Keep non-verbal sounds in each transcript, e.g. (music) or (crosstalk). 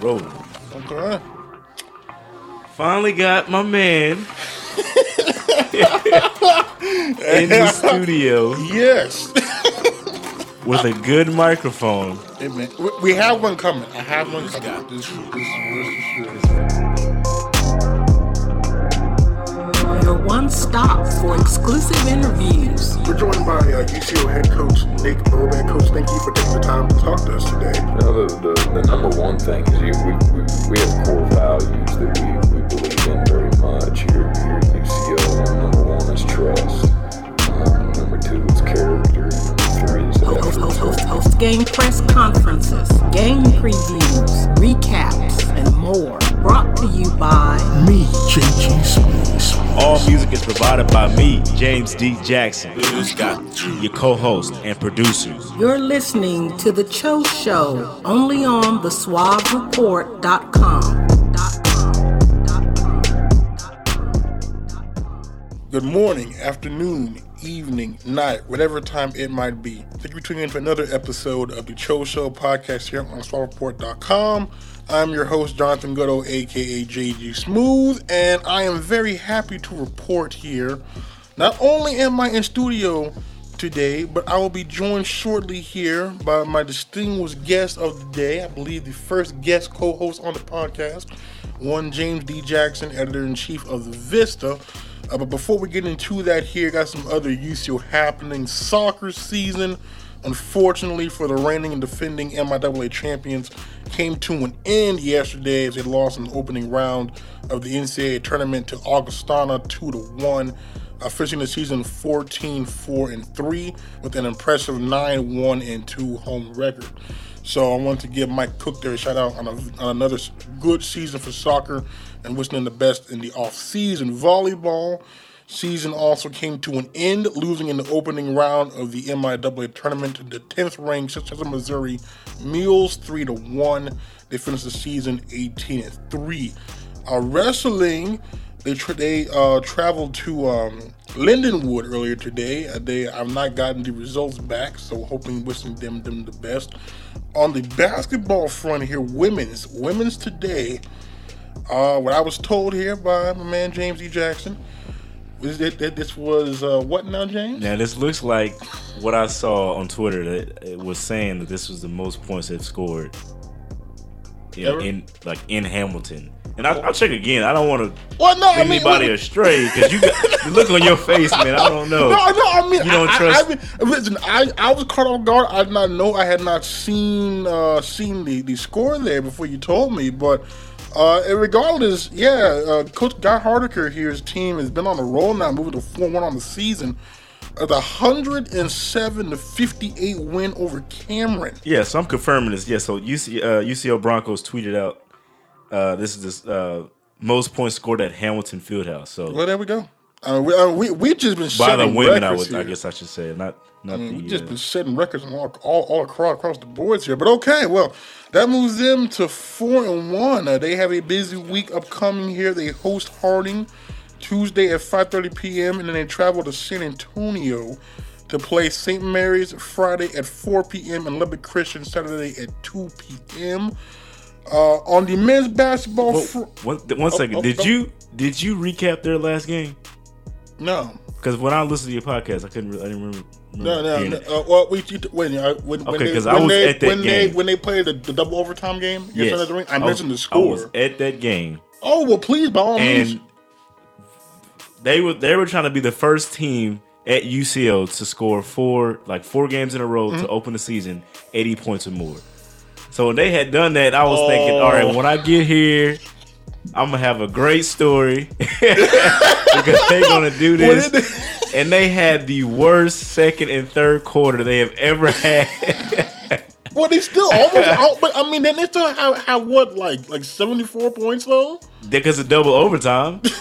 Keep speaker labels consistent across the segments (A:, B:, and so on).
A: Rolling.
B: Okay.
A: Finally got my man (laughs) in the studio
B: Yes.
A: with a good microphone.
B: Hey, man, we, we have one coming. I have one coming. This, this, this, this,
C: Your one stop for exclusive interviews.
B: We're joined by uh, UCO head coach Nick Bobeck. Coach, thank you for taking the time to talk to us today.
D: You know, the, the, the number one thing is you, we, we, we have core values that we, we believe in very much here, here at UCO. And number one is trust. Um, number two is character. And number three is
C: Host, host, host, host game press conferences, game previews, recaps, and more. Brought to you by
B: Me, JG Smooth.
A: All music is provided by me, James D. Jackson, your co-host and producer.
C: You're listening to The Cho Show, only on the
B: Good morning, afternoon, evening, night, whatever time it might be. Thank you for tuning in for another episode of the Cho Show podcast here on SuaveReport.com. I'm your host, Jonathan Goudeau, aka JG Smooth, and I am very happy to report here. Not only am I in studio today, but I will be joined shortly here by my distinguished guest of the day. I believe the first guest co host on the podcast, one James D. Jackson, editor in chief of The Vista. Uh, but before we get into that, here got some other UCO happening. Soccer season, unfortunately for the reigning and defending MIAA champions, came to an end yesterday as they lost in the opening round of the NCAA tournament to Augustana 2 to 1 uh, finishing the season 14 4 and 3 with an impressive 9 1 and 2 home record. So I want to give Mike Cook there a shout out on, a, on another good season for soccer and wishing him the best in the off season. Volleyball season also came to an end, losing in the opening round of the MIAA tournament to the 10th ranked Chichester, Missouri Mules 3 to 1. They finished the season 18 and 3. Uh, wrestling they tra- they uh, traveled to um, Lindenwood earlier today. Uh, they I've not gotten the results back, so hoping wishing them them the best. On the basketball front here, women's women's today. Uh, what I was told here by my man James E. Jackson was that, that this was uh, what now, James?
A: Now this looks like what I saw on Twitter that it was saying that this was the most points they've scored in, in like in Hamilton. And I, I'll check again. I don't want to
B: Well, no, I mean,
A: anybody astray because you got the look on your face, man. I don't know. (laughs)
B: No, no, I mean,
A: You don't
B: I,
A: trust-
B: I, I mean, listen, I, I was caught off guard. I did not know. I had not seen uh, seen the, the score there before you told me. But uh, and regardless, yeah, uh, Coach Guy Hardaker here's team has been on a roll now, moving to four one on the season. The and seven to fifty eight win over Cameron.
A: Yeah, so I'm confirming this. Yeah, so UC, uh, UCO Broncos tweeted out uh, this is this uh, most points scored at Hamilton Fieldhouse. So
B: Well, there we go. Uh, we, uh, we we just been
A: by the women, I would, I guess I should say, not not
B: We
A: the.
B: just
A: uh,
B: been setting records all, all, all across, across the boards here. But okay, well, that moves them to four and one. Uh, they have a busy week upcoming here. They host Harding Tuesday at 5:30 p.m. and then they travel to San Antonio to play St. Mary's Friday at 4 p.m. and Lubbock Christian Saturday at 2 p.m. Uh, on the men's basketball, fr-
A: one, one second.
B: oh,
A: did
B: oh.
A: you did you recap their last game?
B: no,
A: Because when I listened to your podcast, I couldn't. Re- I didn't remember.
B: No, no, no. Uh, well, we when uh, when, when
A: Okay,
B: they,
A: I
B: when
A: was
B: they,
A: at that
B: when they
A: game.
B: when they played the, the double overtime game.
A: Yes.
B: Another Ring, I,
A: was-
B: mentioned the score.
A: I was at that game,
B: oh well, please by all means.
A: they were they were trying to be the first team at UCO to score four like four games in a row
B: Mm-hmm.
A: to open the season, eighty points or more. So when they had done that, I was thinking, all right, when I get here, I'm gonna have a great story (laughs) because they're gonna do (laughs) this. And they had the worst second and third quarter they have ever had. (laughs)
B: well, they still almost out, but I mean, then they still have, have what like like seventy four points though.
A: because of double overtime. (laughs)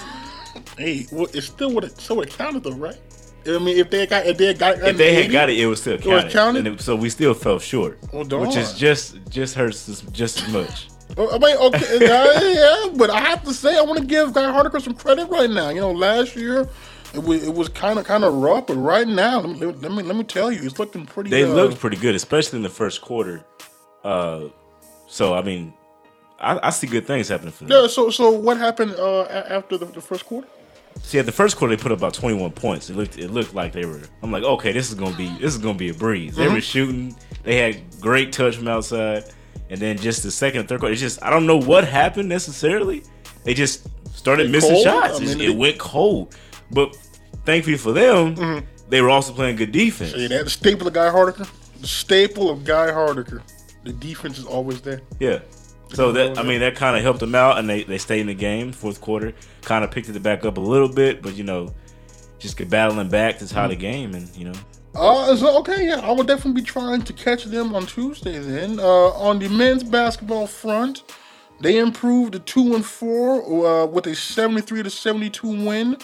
B: Hey, well, it still would have so it counted though, right? I mean, if they had got if they had got
A: If they had got it, it was still it
B: was
A: counted.
B: counted?
A: It- so we still fell short,
B: Well,
A: which is just just hurts us just as much. (laughs)
B: I mean, okay, uh, yeah, but I have to say, I want to give Guy Hardaker some credit right now. You know, last year it was it was kind of kind of rough, but right now, let me let me let me tell you, it's looking pretty.
A: They
B: uh,
A: looked pretty good, especially in the first quarter. Uh, so I mean, I, I see good things happening for them.
B: Yeah. So so what happened uh, after the, the first quarter?
A: See, at the first quarter, they put up about 21 points. It looked, it looked like they were. I'm like, okay, this is gonna be, this is gonna be a breeze. They were shooting. They had great touch from outside, and then just the second, and third quarter, it's just I don't know what happened necessarily. They just started missing
B: cold?
A: shots.
B: I mean,
A: it
B: they-
A: went cold, but thankfully for them, they were also playing good defense.
B: Yeah, that the staple of Guy Hardaker. The staple of Guy Hardaker. The defense is always there.
A: Yeah. So that I mean that kind of helped them out, and they they stayed in the game. Fourth quarter kind of picked it back up a little bit, but you know, just get battling back to tie the game, and you know,
B: Uh, so okay, yeah, I will definitely be trying to catch them on Tuesday. Then uh, on the men's basketball front, they improved to two and four uh, with a seventy-three to seventy-two win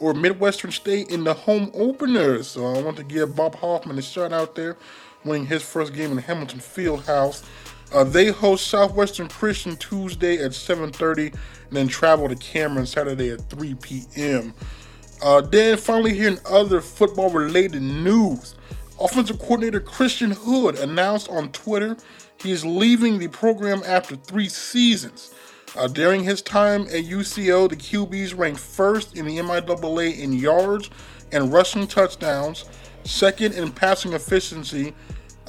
B: or Midwestern State in the home opener. So I want to give Bob Hoffman a shout out there, winning his first game in Hamilton Fieldhouse. Uh, they host Southwestern Christian Tuesday at 7:30, and then travel to Cameron Saturday at 3 p.m. Uh, then finally, here in other football related news, offensive coordinator Christian Hood announced on Twitter he is leaving the program after three seasons. Uh, during his time at UCO, the QBs ranked first in the MIAA in yards and rushing touchdowns, second in passing efficiency,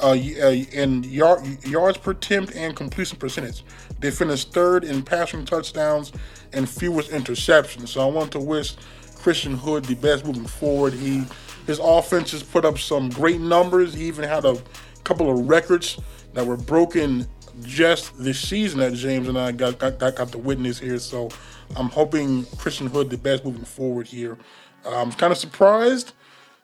B: uh, uh, in yard, yards per attempt and completion percentage. They finished third in passing touchdowns and fewest interceptions. So I want to wish Christian Hood the best moving forward. He his offense has put up some great numbers. He even had a couple of records that were broken just this season that James and I got got, got, got to witness here. So I'm hoping Christian Hood the best moving forward here. I'm kind of surprised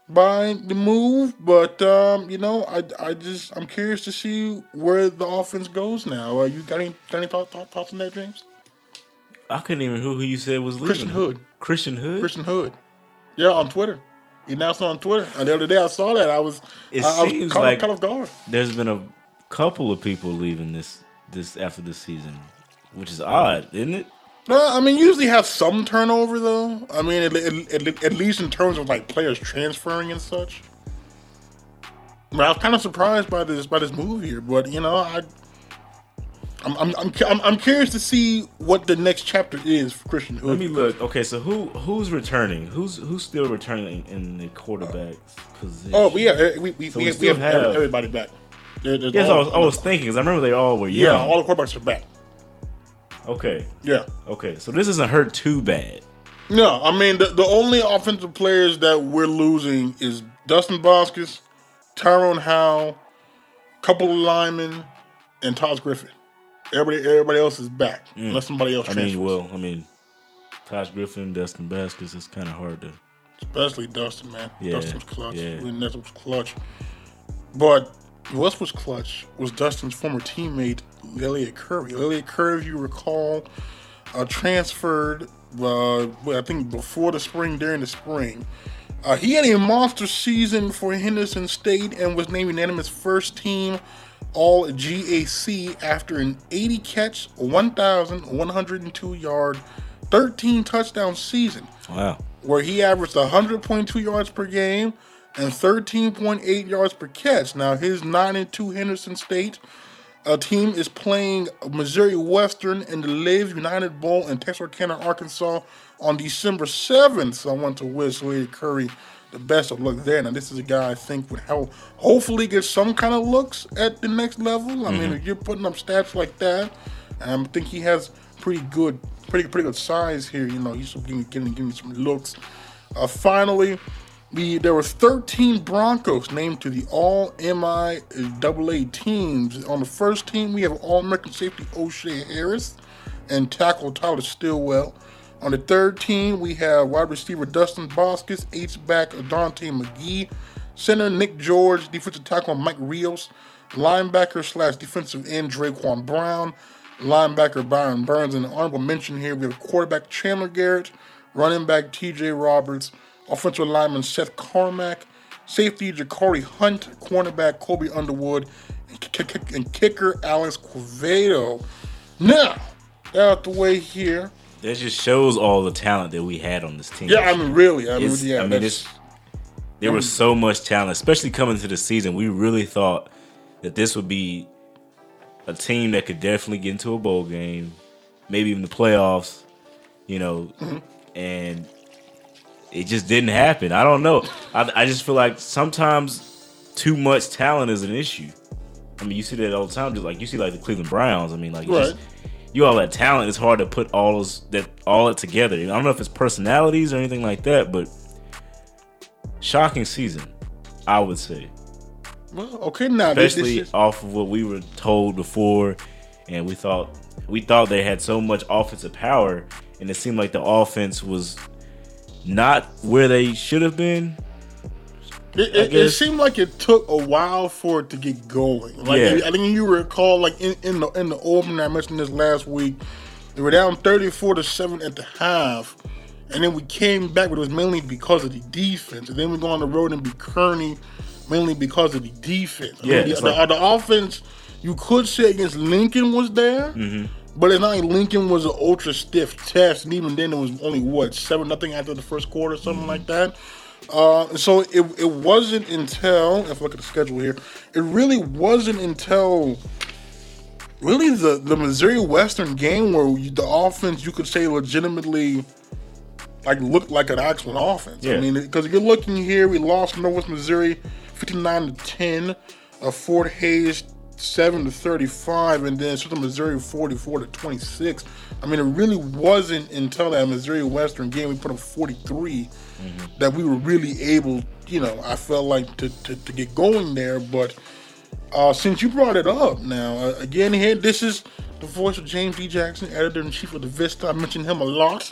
B: by the move, but um, you know, I, I just I'm curious to see where the offense goes now. Uh, you got any got any thought, thought, thoughts on that, James?
A: I couldn't even who who you said was leaving.
B: Christian Hood.
A: Christian Hood.
B: Christian Hood. Yeah, on Twitter. He announced on Twitter. And the other day I saw that. I was
A: It
B: I, I was
A: seems
B: caught,
A: like-
B: caught off guard.
A: There's been a couple of people leaving this this after this season, which is odd, isn't it?
B: No, I mean usually have some turnover though. I mean at, at, at, least in terms of like players transferring and such. But I was kind of surprised by this by this move here, but you know I. I'm, I'm, I'm, I'm, I'm curious to see what the next chapter is for Christian Hood.
A: Let me look. Okay, so who who's returning? Who's who's still returning in the quarterback uh, position?
B: Oh, yeah, eh, we, we,
A: So
B: we,
A: we
B: we have,
A: have-
B: everybody back.
A: Yes, I was, I was thinking because I remember they all were
B: yeah,
A: young.
B: all the quarterbacks are back.
A: okay,
B: Yeah.
A: okay, so this isn't hurt too bad.
B: No, I mean the, the only offensive players that we're losing is Dustin Boskis, Tyrone Howe, couple of linemen, and Todd Griffin. Everybody everybody else is back unless somebody else
A: Mm. I
B: transfers.
A: mean, well, I mean, Tosh Griffin, Dustin Baskets, it's kind of hard to.
B: especially Dustin, man.
A: Yeah,
B: Dustin was clutch.
A: yeah.
B: Really, was clutch. But what was clutch was Dustin's former teammate Elliot Curry. Elliot Curry, if you recall, uh, transferred. Uh, well, I think before the spring, during the spring, uh, he had a monster season for Henderson State and was named unanimous first team All GAC after an 80 catch, 1,102 yard, 13 touchdown season
A: Wow.
B: where he averaged 100.2 yards per game and 13.8 yards per catch. Now his 9 and 2 Henderson State uh, team is playing Missouri Western in the Live United Bowl in Texarkana, Arkansas on December 7th. So I want to wish Elliot Curry the best of luck there. Now this is a guy I think would help hopefully get some kind of looks at the next level. I mean, if you're putting up stats like that, I think he has pretty good, pretty pretty good size here. You know, he's getting getting, getting some looks. Uh, finally, the there were 13 Broncos named to the All MIAA teams. On the first team, we have All American safety O'Shea Harris and tackle Tyler Stillwell. On the third team, we have wide receiver Dustin Boskis, H back Dante McGee, center Nick George, defensive tackle Mike Rios, linebacker slash defensive end Draquan Brown, linebacker Byron Burns, and an honorable mention here we have quarterback Chandler Garrett, running back T.J. Roberts, offensive lineman Seth Carmack, safety Ja'Cory Hunt, cornerback Kobe Underwood, and, kick- and kicker Alex Quevedo. Now, out the way here.
A: That just shows all the talent that we had on this team.
B: Yeah, I mean, really. I mean,
A: It's-
B: yeah.
A: I mean, it's there was so much talent, especially coming to the season. We really thought that this would be a team that could definitely get into a bowl game, maybe even the playoffs. You know,
B: Mm-hmm.
A: and it just didn't happen. I don't know. I, I just feel like sometimes too much talent is an issue. I mean, you see that all the time. Just like you see, like the Cleveland Browns. I mean, like
B: Right.
A: just, you all that talent. It's hard to put all those that all it together. I don't know if it's personalities or anything like that, but shocking season, I would say,
B: Well, okay, now this,
A: especially
B: this is,
A: off of what we were told before, and we thought we thought they had so much offensive power, and it seemed like the offense was not where they should have been.
B: it, it, it seemed like it took a while for it to get going. Like
A: Yeah.
B: I think you recall, like in, in the in the opener, I mentioned this last week. They were down thirty-four to seven at the half, and then we came back, but it was mainly because of the defense. And then we go on the road and be Kearney, mainly because of the defense. I
A: Yeah,
B: mean, the,
A: like-
B: the offense you could say against Lincoln was there.
A: Mm-hmm.
B: But it's not like Lincoln was an ultra stiff test, and even then it was only what seven nothing after the first quarter, something
A: Mm-hmm.
B: like that. Uh, so it, it wasn't until if I look at the schedule here, it really wasn't until really the the Missouri Western game where you, the offense you could say legitimately like looked like an actual offense.
A: Yeah.
B: I mean, because if you're looking here, we lost Northwest Missouri 59 to 10, uh, Fort Hays 7 to 35, and then Central Missouri 44 to 26. I mean, it really wasn't until that Missouri Western game we put up 43 that we were really able, you know, I felt like to, to, to get going there. But uh, since you brought it up now, uh, again, here, this is the voice of James D. Jackson, editor in chief of the Vista. I mentioned him a lot,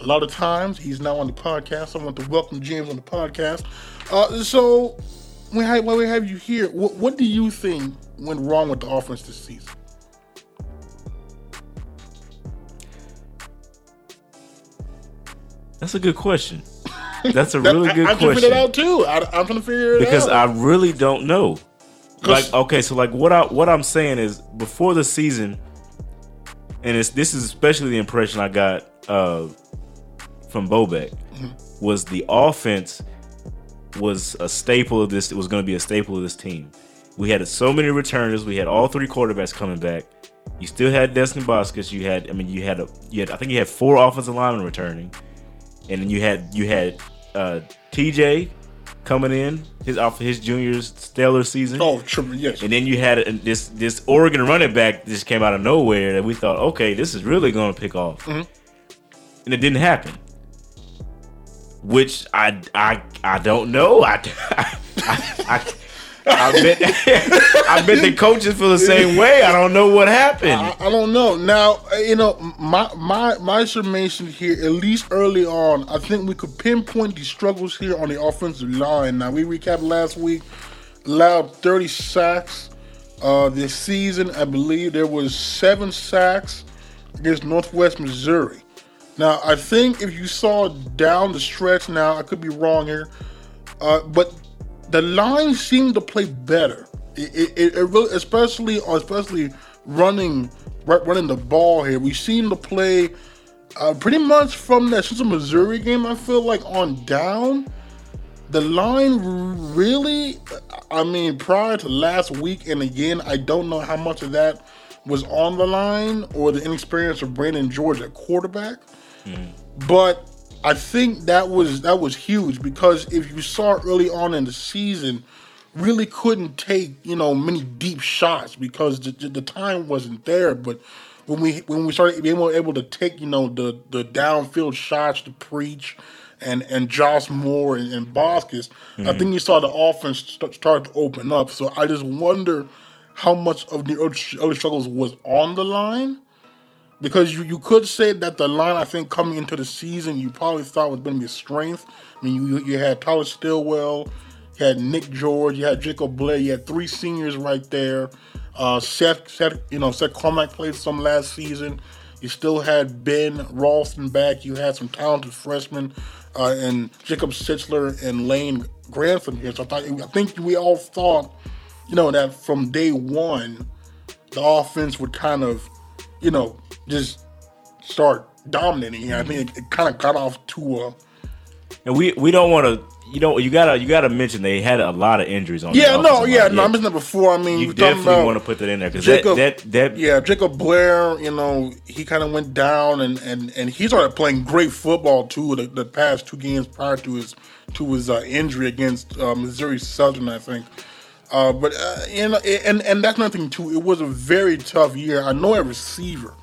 B: a lot of times. He's now on the podcast. I want to welcome James on the podcast. Uh, so, when I, we have you here, what, what do you think went wrong with the offense this season?
A: That's a good question. That's a (laughs) really
B: I,
A: good
B: I'm trying to
A: question.
B: figure it out too. I, I'm gonna figure it
A: because
B: out.
A: Because I really don't know. Like okay, so like what I what I'm saying is before the season, and it's this is especially the impression I got uh from Bobeck was the offense was a staple of this. It was going to be a staple of this team. We had so many returners. We had all three quarterbacks coming back. You still had Destin Boscus. You had, I mean, you had a, you had, I think you had four offensive linemen returning, and then you had, you had uh, TJ coming in his off his junior's stellar season.
B: oh, yes.
A: And then you had uh, this this Oregon running back just came out of nowhere that we thought, okay, this is really going to pick off, and it didn't happen. Which I I I don't know. I (laughs) I I, I bet (laughs) I bet the coaches feel the same way. I don't know what happened.
B: I, I don't know. Now, you know, my my my summation here, at least early on, I think we could pinpoint the struggles here on the offensive line. Now, we recapped last week, allowed 30 sacks uh, this season. I believe there was seven sacks against Northwest Missouri. Now, I think if you saw down the stretch, now I could be wrong here, uh, but the line seemed to play better. It, it, it really, especially especially running right, running the ball here. We seem to play uh, pretty much from that since the Missouri game. I feel like on down, the line really. I mean, prior to last week, and again, I don't know how much of that was on the line or the inexperience of Brandon George at quarterback. But I think that was that was huge because if you saw early on in the season, really couldn't take you know many deep shots because the, the time wasn't there. But when we when we started being able, able to take you know the the downfield shots to preach and and Josh Moore and, and Boscus, I mm-hmm. think you saw the offense st- start to open up. So I just wonder how much of the early struggles was on the line because you, you could say that the line I think coming into the season you probably thought was going to be a strength. I mean you you had Tyler Stillwell, you had Nick George, you had Jacob Blair, you had three seniors right there. Uh, Seth, Seth, you know Seth Cormack played some last season. You still had Ben Ralston back. You had some talented freshmen uh, and Jacob Sitzler and Lane Grantham here. So I thought I think we all thought, you know, that from day one, the offense would kind of, you know, just start dominating. I mean, it, it kind of got off to a
A: and we we don't want to you know you gotta you gotta mention they had a lot of injuries on.
B: Yeah, no, yeah,
A: line.
B: no. I mentioned that before. I mean,
A: You definitely want to put that in there because that,
B: Jacob-
A: that that
B: Yeah, Jacob Blair, you know, he kind of went down, and, and, and he started playing great football too. The, the past two games prior to his to his uh, injury against uh, Missouri Southern, I think. Uh, but uh, you know, and and that's nothing too. It was a very tough year. I know a receiver.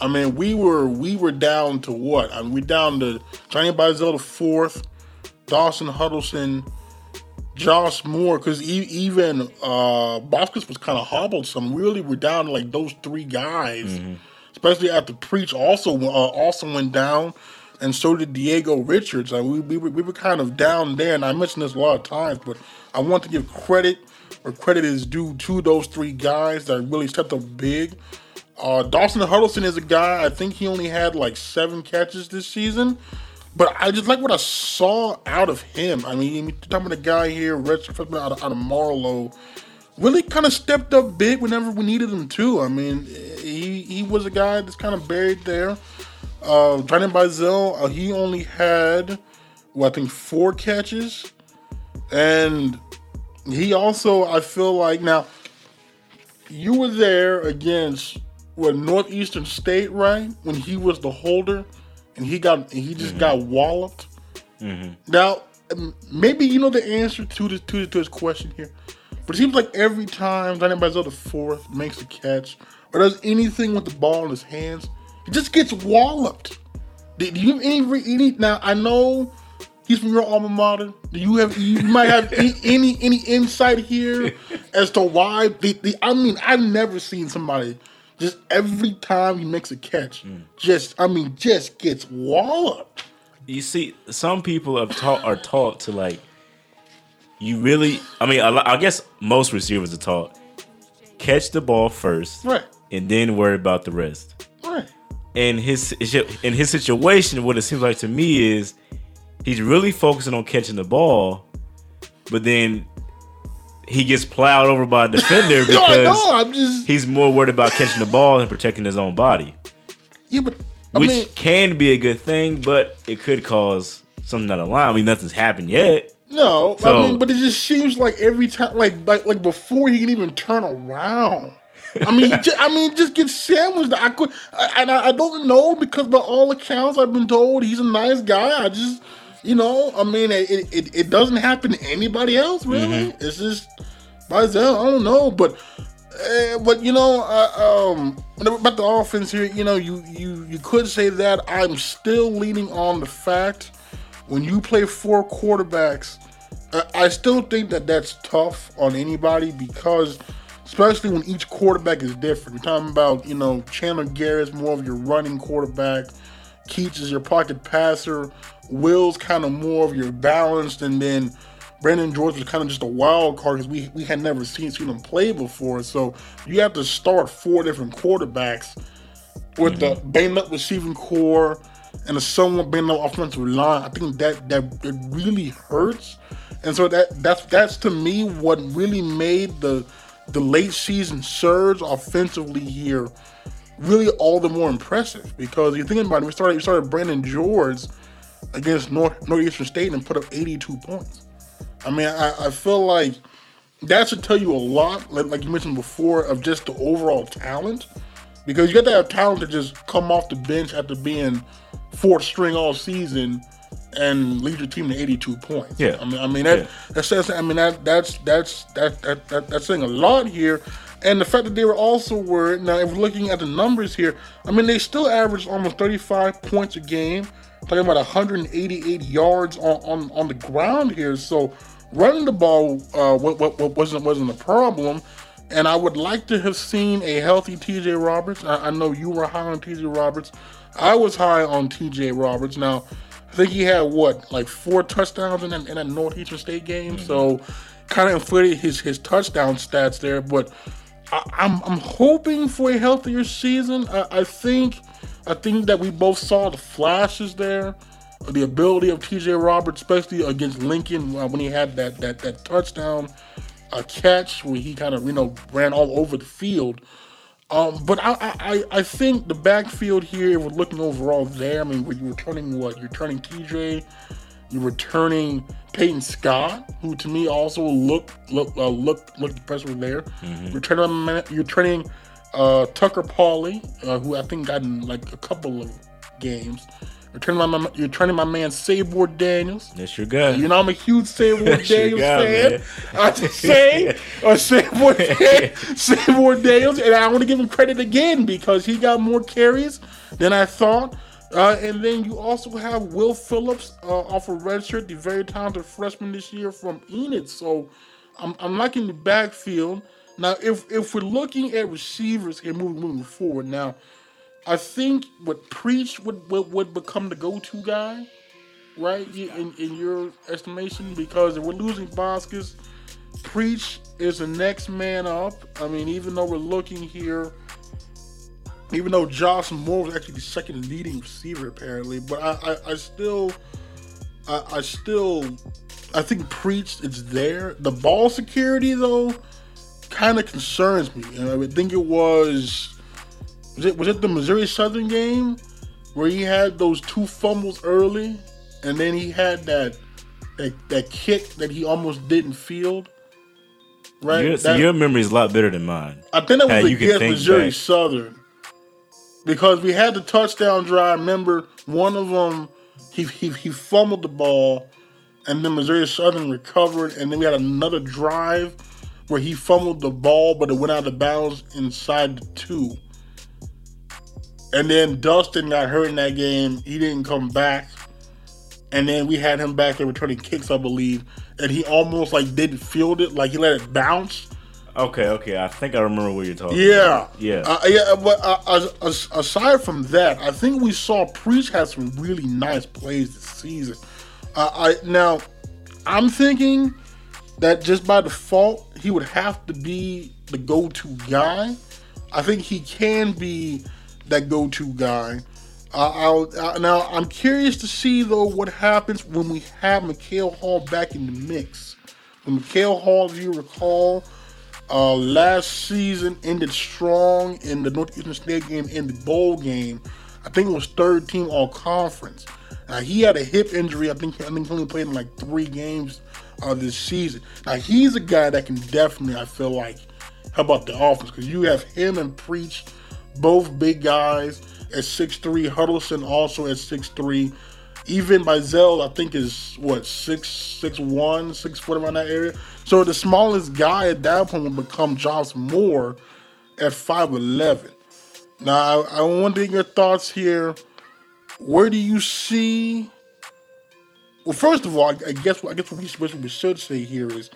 B: I mean, we were we were down to what? I mean, we down to Johnny Bazel the fourth, Dawson Huddleston, Josh Moore, because even uh, Boscus was kind of hobbled some. Really, we're down to like those three guys, especially after Preach also uh, also went down, and so did Diego Richards. Uh, we, we, were, we were kind of down there, and I mentioned this a lot of times, but I want to give credit where credit is due to those three guys that really stepped up big. Uh, Dawson Huddleston is a guy. I think he only had like seven catches this season, but I just like what I saw out of him. I mean, talking about a guy here, Red freshman out of, out of Marlow, really kind of stepped up big whenever we needed him to. I mean, he he was a guy that's kind of buried there. Uh, Johnny Bazel, uh, he only had, well, I think four catches, and he also, I feel like now you were there against what Northeastern State, right? When he was the holder, and he got he just got walloped. Now, um, maybe you know the answer to this to, to this question here, but it seems like every time Johnny Basil the fourth makes a catch or does anything with the ball in his hands, he just gets walloped. Do you have any any? Now I know he's from your alma mater. Do you have you might have any (laughs) any, any insight here (laughs) as to why? The, the I mean, I've never seen somebody just every time he makes a catch, mm. just I mean, just gets walloped.
A: you see, some people have taught are taught to like. You really, I mean, I guess most receivers are taught catch the ball first,
B: Right.
A: and then worry about the rest.
B: Right.
A: in his in his situation, what it seems like to me is he's really focusing on catching the ball, but then he gets plowed over by a defender (laughs)
B: No,
A: because
B: I'm just
A: he's more worried about catching the ball and protecting his own body,
B: yeah, but I
A: which
B: mean,
A: can be a good thing, but it could cause something down the line. I mean, nothing's happened yet.
B: no,
A: So-
B: I mean, but it just seems like every time, like like like before he can even turn around. I mean, (laughs) ju- I mean, just get sandwiched. I could, I, and I, I don't know because by all accounts I've been told he's a nice guy. I just, you know, I mean, it it, it doesn't happen to anybody else really. It's just Bazel. I don't know, but. Uh, but you know, uh, um, about the offense here, you know, you you you could say that I'm still leaning on the fact when you play four quarterbacks, uh, I still think that that's tough on anybody because, especially when each quarterback is different. You're talking about, you know, Chandler Garrett's more of your running quarterback, Keats is your pocket passer, Will's kind of more of your balanced, and then Brandon George was kind of just a wild card because we, we had never seen, seen him play before. So you have to start four different quarterbacks with the mm-hmm. banged up receiving core and a somewhat banged up offensive line, I think that that it really hurts. And so that that's that's to me what really made the the late season surge offensively here really all the more impressive because you're thinking about it, we started we started Brandon George against North Northeastern State and put up 82 points. I mean, I, I feel like that should tell you a lot, like, like you mentioned before, of just the overall talent. Because you got to have talent to just come off the bench after being fourth string all season and lead your team to 82 points.
A: Yeah.
B: I mean, I mean that
A: Yeah.
B: that says. I mean that that's that's that, that that that's saying a lot here. And the fact that they were also were now, if we're looking at the numbers here, I mean they still averaged almost 35 points a game, talking about 188 yards on on, on the ground here. So running the ball uh, what, what, what wasn't wasn't a problem. And I would like to have seen a healthy T.J. Roberts. I, I know you were high on T.J. Roberts. I was high on T.J. Roberts. Now, I think he had what, like four touchdowns in that, in that Northeastern State game. So, kind of inflated his his touchdown stats there. But I, I'm I'm hoping for a healthier season. I, I think I think that we both saw the flashes there, the ability of T.J. Roberts, especially against Lincoln uh, when he had that that that touchdown a catch where he kind of you know ran all over the field. Um, but I, I I- think the backfield here, if we're looking overall there. I mean, you're turning what you're turning TJ, You're returning Peyton Scott, who to me also looked look uh, looked looked impressive there. Returning my man- you're returning uh, Tucker Pauly, uh, who I think got in like a couple of games. Returning my you're turning my man Sabor Daniels.
A: That's your guy.
B: You know, I'm a huge Sabor (laughs)
A: That's
B: Daniels fan.
A: man.
B: I just say, uh, Sabor, (laughs) Sabor Daniels, and I want to give him credit again because he got more carries than I thought. Uh, and then you also have Will Phillips uh, off of redshirt, the very talented freshman this year from Enid. So I'm, I'm liking the backfield. Now, if if we're looking at receivers here moving moving forward, now I think what Preach would would, would become the go-to guy right? In, in your estimation, because if we're losing Boskis, Preach is the next man up. I mean, even though we're looking here, even though Josh Moore was actually the second leading receiver apparently, but I, I, I still, I, I still, I think Preach is there. The ball security though, kind of concerns me. And I would think it was, was it was it the Missouri Southern game where he had those two fumbles early, and then he had that that, that kick that he almost didn't field. Right.
A: Your, so
B: That-
A: your memory is a lot better than mine.
B: I think that was against Missouri
A: back.
B: Southern because we had the touchdown drive. Remember, one of them he he, he fumbled the ball, and then Missouri Southern recovered, and then we had another drive where he fumbled the ball, but it went out of bounds inside the two. And then Dustin got hurt in that game. He didn't come back. And then we had him back there returning kicks, I believe. And he almost like didn't field it, like he let it bounce.
A: Okay, okay. I think I remember what you're talking
B: Yeah,
A: about. Yeah.
B: uh, yeah. But uh, as- as- aside from that, I think we saw Preach had some really nice plays this season. Uh, I now, I'm thinking that just by default he would have to be the go-to guy. I think he can be that go-to guy. Uh, uh, now I'm curious to see though what happens when we have Mikhail Hall back in the mix. When Mikhail Hall, if you recall, uh, last season ended strong in the Northeastern State game in the bowl game. I think it was third team all conference. Now he had a hip injury. I think I think he only played in like three games uh, this season. Now he's a guy that can definitely I feel like help out the offense because you have him and Preach, both big guys at six three. Huddleston also at six three. Even Mizell, I think, is what six six one, six foot around that area. So the smallest guy at that point will become Josh Moore at five eleven. Now I, I want to get your thoughts here. Where do you see? Well, first of all, I, guess I guess what we, should say here is,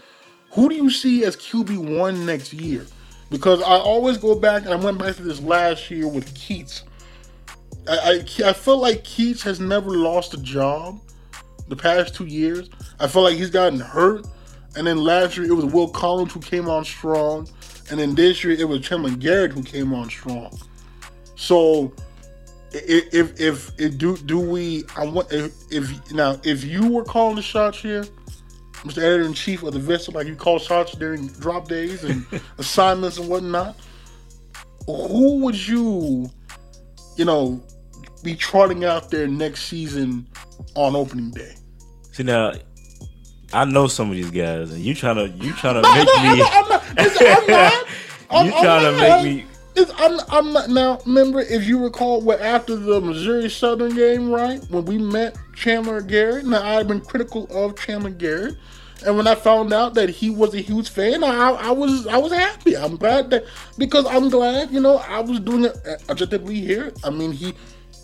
B: who do you see as QB one next year? Because I always go back and I went back to this last year with Keats. I, I, I feel like Keats has never lost a job the past two years. I feel like he's gotten hurt. And then last year it was Will Collins who came on strong. And then this year it was Chandler Garrett who came on strong. So if if, if do do we I want if, if now if you were calling the shots here, Mr. Editor in Chief of the Vista, like you call shots during drop days and (laughs) assignments and whatnot, who would you, you know, be trotting out there next season on opening day?
A: See now, I know some of these guys, and you trying to you trying to make me
B: I'm not. I'm not. (laughs) I'm,
A: you trying to make me.
B: I'm, I'm not now. Remember, if you recall, what after the Missouri Southern game, right when we met Chandler Garrett. Now I've been critical of Chandler Garrett, and when I found out that he was a huge fan, I, I was I was happy. I'm glad that because I'm glad you know I was doing it uh, objectively here. I mean he.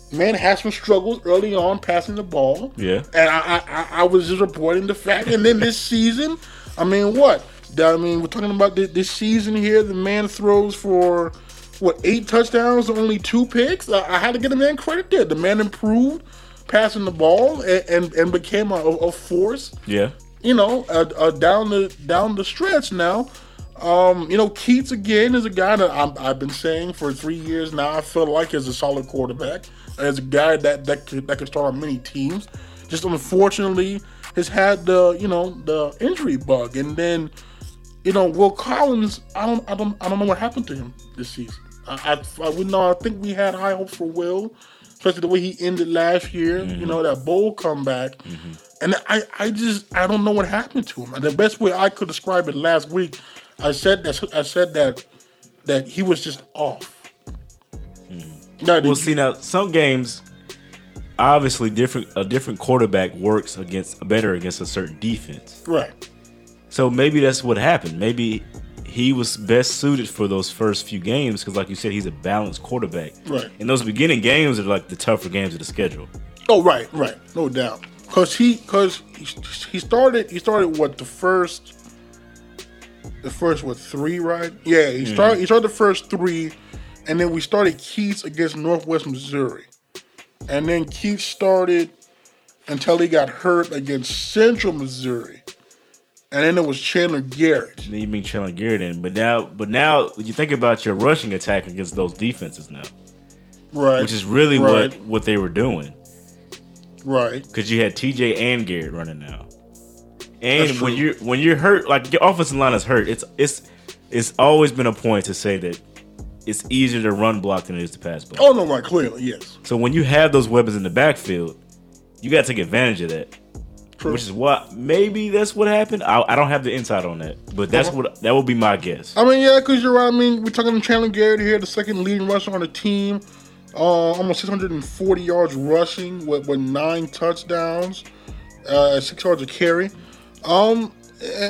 B: Man had some struggles early on passing the ball.
A: Yeah.
B: And I, I, I- was just reporting the fact. And then this season, I mean, what? I mean, we're talking about thi- this season here. The man throws for what eight touchdowns, only two picks. I, I had to get the man credit there. The man improved passing the ball and and, and became a, a force
A: Yeah,
B: you know, uh, uh, down the down the stretch now. Um, you know, Keats again is a guy that I'm, I've been saying for three years now. I feel like is a solid quarterback, as a guy that that could, that could start on many teams. Just unfortunately has had the you know the injury bug, and then you know Will Collins. I don't I don't I don't know what happened to him this season. I I, I would know. I think we had high hopes for Will. especially the way he ended last year. You mm-hmm. know that bowl comeback, mm-hmm. and I I just I don't know what happened to him. And the best way I could describe it last week, I said that I said that that he was just off. Mm-hmm. Now,
A: Well, see now some games, obviously different a different quarterback works against better against a certain defense.
B: right.
A: So maybe that's what happened. Maybe he was best suited for those first few games because, like you said, he's a balanced quarterback.
B: Right.
A: And those beginning games are like the tougher games of the schedule.
B: Oh right, right, no doubt. Cause he, cause he, he started, he started what the first, the first what three right? Yeah, he mm-hmm. started, he started the first three, and then we started Keats against Northwest Missouri, and then Keats started until he got hurt against Central Missouri, and then it was Chandler Garrett.
A: Then you mean Chandler Garrett in, but now, but now you think about your rushing attack against those defenses now,
B: Right,
A: which is really
B: right,
A: what what they were doing
B: right.
A: because you had TJ and Garrett running now. And when you're when you're hurt, like your offensive line is hurt, it's it's it's always been a point to say that it's easier to run block than it is to pass block.
B: Oh no, right, clearly yes.
A: So when you have those weapons in the backfield, you got to take advantage of that.
B: True.
A: Which is what maybe that's what happened. I, I don't have the insight on that, but that's
B: Uh-huh.
A: what that would be my guess.
B: I mean, yeah, because you're right. I mean, we're talking to Chandler Garrett here, the second leading rusher on the team. Uh, almost 640 yards rushing with, with nine touchdowns, uh, six yards a carry. Um,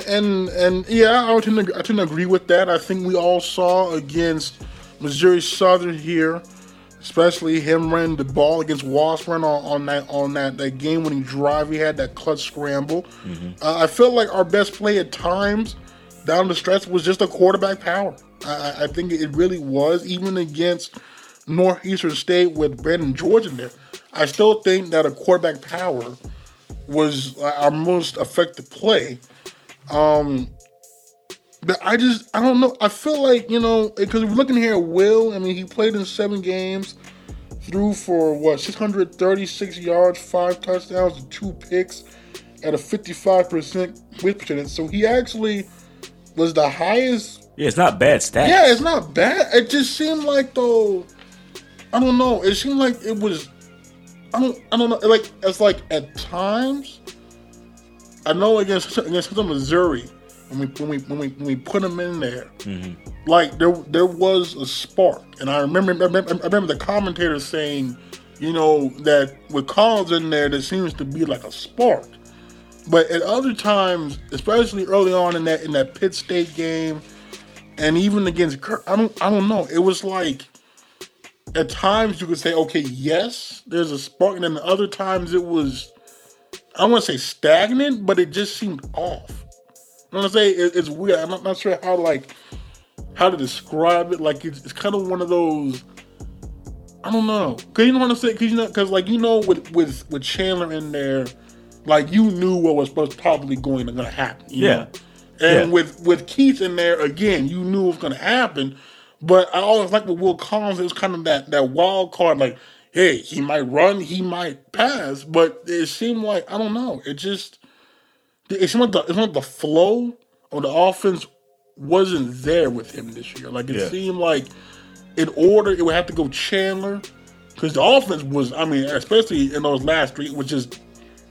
B: and and yeah, I tend to, I tend to agree with that. I think we all saw against Missouri Southern here, especially him running the ball against Washburn on, on that on that, that game winning drive. He had that clutch scramble. Uh, I felt like our best play at times down the stretch was just a quarterback power. I, I- I think it really was, even against Northeastern State with Brandon George in there. I still think that a quarterback power was our most effective play. Um, but I just, I don't know. I feel like, you know, because we're looking here at Will, I mean, he played in seven games, threw for what, 636 yards, five touchdowns, and two picks at a 55% whip percentage. So he actually was the highest
A: Yeah, it's not bad stats.
B: yeah, it's not bad. It just seemed like though, I don't know. It seemed like it was, I don't, I don't know. Like it's like at times, I know against against Missouri when we when we when we when we put them in there, mm-hmm. like there there was a spark, and I remember I remember, I remember the commentator saying, you know, that with Collins in there, there seems to be like a spark. But at other times, especially early on in that in that Pitt State game, and even against Kirk, I don't I don't know. It was like at times you could say, okay, yes, there's a spark, and then the other times it was I don't want to say stagnant, but it just seemed off. I want to say it, it's weird. I'm not, not sure how like how to describe it. Like it's, it's kind of one of those. I don't know. Cause you know what I'm saying? Cause you know, cause like you know, with with with Chandler in there, like you knew what was supposed probably going to gonna happen. you
A: Yeah.
B: know? And
A: Yeah.
B: with with Keith in there again, you knew it was gonna happen. But I always like with Will Collins, it was kind of that that wild card. Like, hey, he might run, he might pass, but it seemed like I don't know. It just it not the it seemed like the flow of the offense wasn't there with him this year. Like it
A: Yeah.
B: seemed like in order it would have to go Chandler because the offense was. I mean, especially in those last three, was just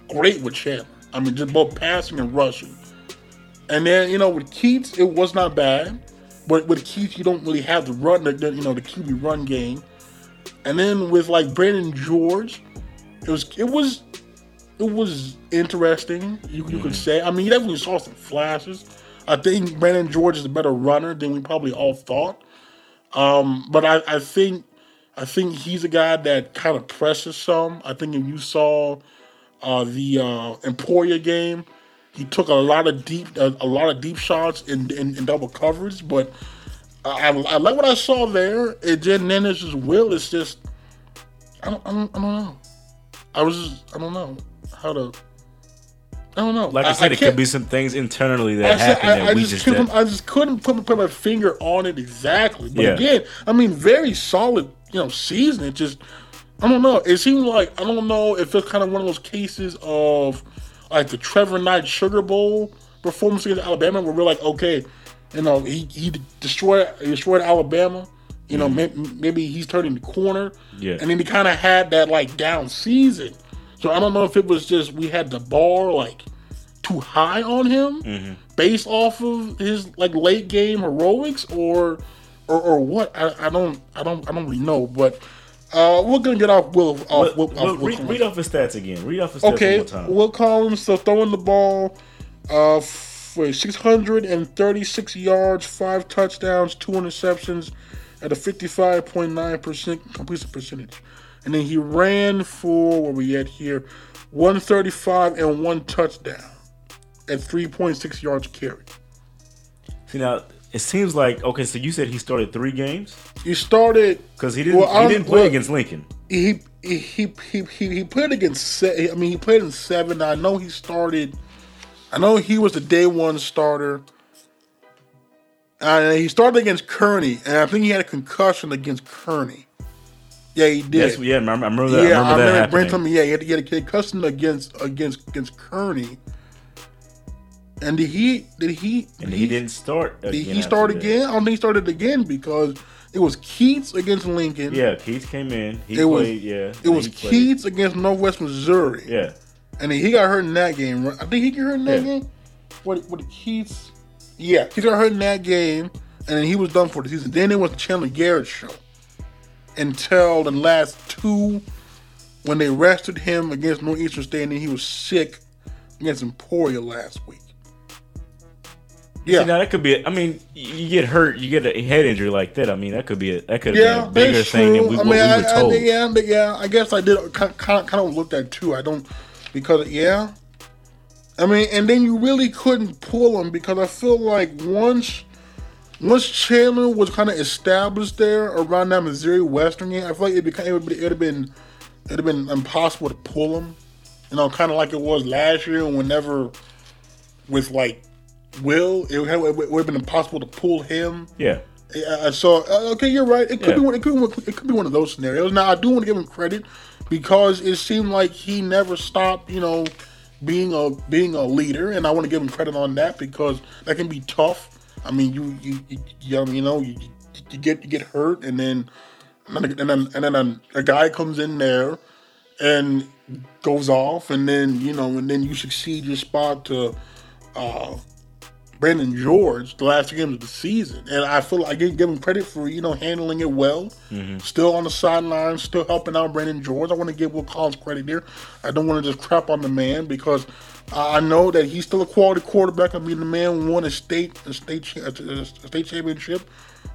B: great with Chandler. I mean, just both passing and rushing. And then you know with Keats, it was not bad, but with Keats, you don't really have the run, the, the, you know, the QB run game. And then with like Brandon George, it was it was it was interesting. You, you could say. I mean, you definitely saw some flashes. I think Brandon George is a better runner than we probably all thought. Um, but I, I think I think he's a guy that kind of presses some. I think if you saw uh, the uh, Emporia game, he took a lot of deep a, a lot of deep shots in, in, in double coverage. But I, I, I like what I saw there. It then then it's just Will. It's just I don't I don't, I don't know. I was just, I don't know how to. I don't know.
A: Like I, said, it could be some things internally that
B: I, said-
A: happen
B: I,
A: that
B: I
A: we
B: just
A: just.
B: I just couldn't put, put my finger on it exactly. But
A: Yeah.
B: again, I mean, very solid, you know, season. It just, I don't know. It seemed like I don't know if it's kind of one of those cases of like the Trevor Knight Sugar Bowl performance against Alabama, where we're like, okay, you know, he he destroyed he destroyed Alabama, You know, mm-hmm. may- maybe he's turning the corner.
A: Yeah.
B: And then he kind of had that like down season. So I don't know if it was just we had the bar like too high on him based off of his like late game heroics or or, or what. I, I don't I don't I don't really know. But uh, we're gonna get off Will off, Will, off Will
A: read, read off his stats again. Read off his stats
B: Okay,
A: one.
B: Will Collins so throwing the ball uh, for 636 yards, five touchdowns, two interceptions at a 55.9% completion percentage. And then he ran for, where we at here, 135 and one touchdown at 3.6 yards carry.
A: See now, it seems like okay. So you said he started three games
B: He started,
A: because he didn't.
B: Well,
A: he didn't play
B: look,
A: against Lincoln.
B: he he he he he, played against. Se- I mean, he played in seven. I know he started. I know he was the day one starter. Uh, he started against Kearney, and I think he had a concussion against Kearney. Yeah, he did.
A: Yes, yeah. I remember, I remember that.
B: yeah,
A: I remember that
B: Brent
A: happening.
B: told me. Yeah, he had, he had a kid concussion against against against Kearney. And did he? Did he?
A: and he didn't start.
B: Did he start
A: that.
B: again? I don't think he started again because it was Keats against Lincoln.
A: Yeah, Keats came in. He
B: It was-
A: yeah,
B: It was
A: he played.
B: Keats against Northwest Missouri.
A: Yeah,
B: And he got hurt in that game. I think he got hurt in that
A: Yeah.
B: game. What? What? Keats? Yeah, he got hurt in that game, and then he was done for the season. Then it was the Chandler Garrett show until the last two, when they rested him against Northeastern State, and then he was sick against Emporia last week. Yeah,
A: See, now that could be. I mean, you get hurt, you get a head injury like that. I mean, that could be. A, that could
B: yeah,
A: been a bigger thing than we,
B: I
A: what
B: mean,
A: we
B: I,
A: were
B: I,
A: told.
B: yeah, but yeah, I guess I did kind of, kind of looked at too. I don't because yeah, I mean, and then you really couldn't pull him because I feel like once once Chandler was kind of established there around that Missouri Western game, I feel like it became it would have been it would have been impossible to pull him. You know, kind of like it was last year. Whenever with like Will, it would have, it would have been impossible to pull him.
A: yeah,
B: Yeah, so uh, okay, you're right. It could
A: Yeah.
B: be one. It could, be one- it could be one of those scenarios. Now, I do want to give him credit because it seemed like he never stopped. You know, being a being a leader, and I want to give him credit on that because that can be tough. I mean, you you you, you, know you, you get you get hurt, and then and then and then, and then a, a guy comes in there and goes off, and then you know, and then you succeed your spot to. Uh, Brandon George the last two games of the season, and I feel like I give give him credit for you know handling it well. Still on the sidelines, still helping out Brandon George. I want to give Will Collins credit there. I don't want to just crap on the man because I know that he's still a quality quarterback. I mean, the man won a state a state a state championship.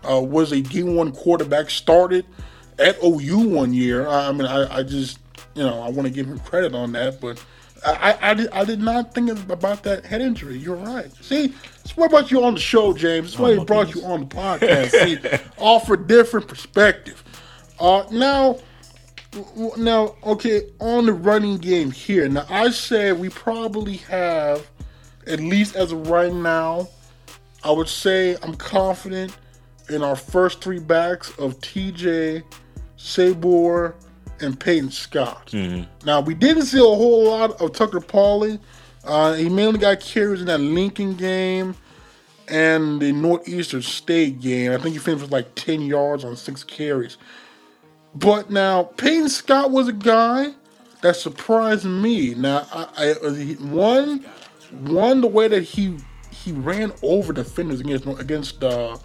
B: Uh, was a D one quarterback. Started at OU one year. I, mean, I, I just you know I want to give him credit on that, but. I, I, I, did, I did not think about that head injury. You're right. See, that's why I brought you on the show, James. That's why I brought you on the podcast. See, (laughs) offer different perspective. Uh, now, now, okay, on the running game here. Now, I said we probably have, at least as of right now, I would say I'm confident in our first three backs of TJ, Sabor, and Peyton Scott. Now we didn't see a whole lot of Tucker Pauley. Uh, he mainly got carries in that Lincoln game and the Northeastern State game. I think he finished with like 10 yards on six carries. But now Peyton Scott was a guy that surprised me. Now I, I one one the way that he he ran over defenders against against uh,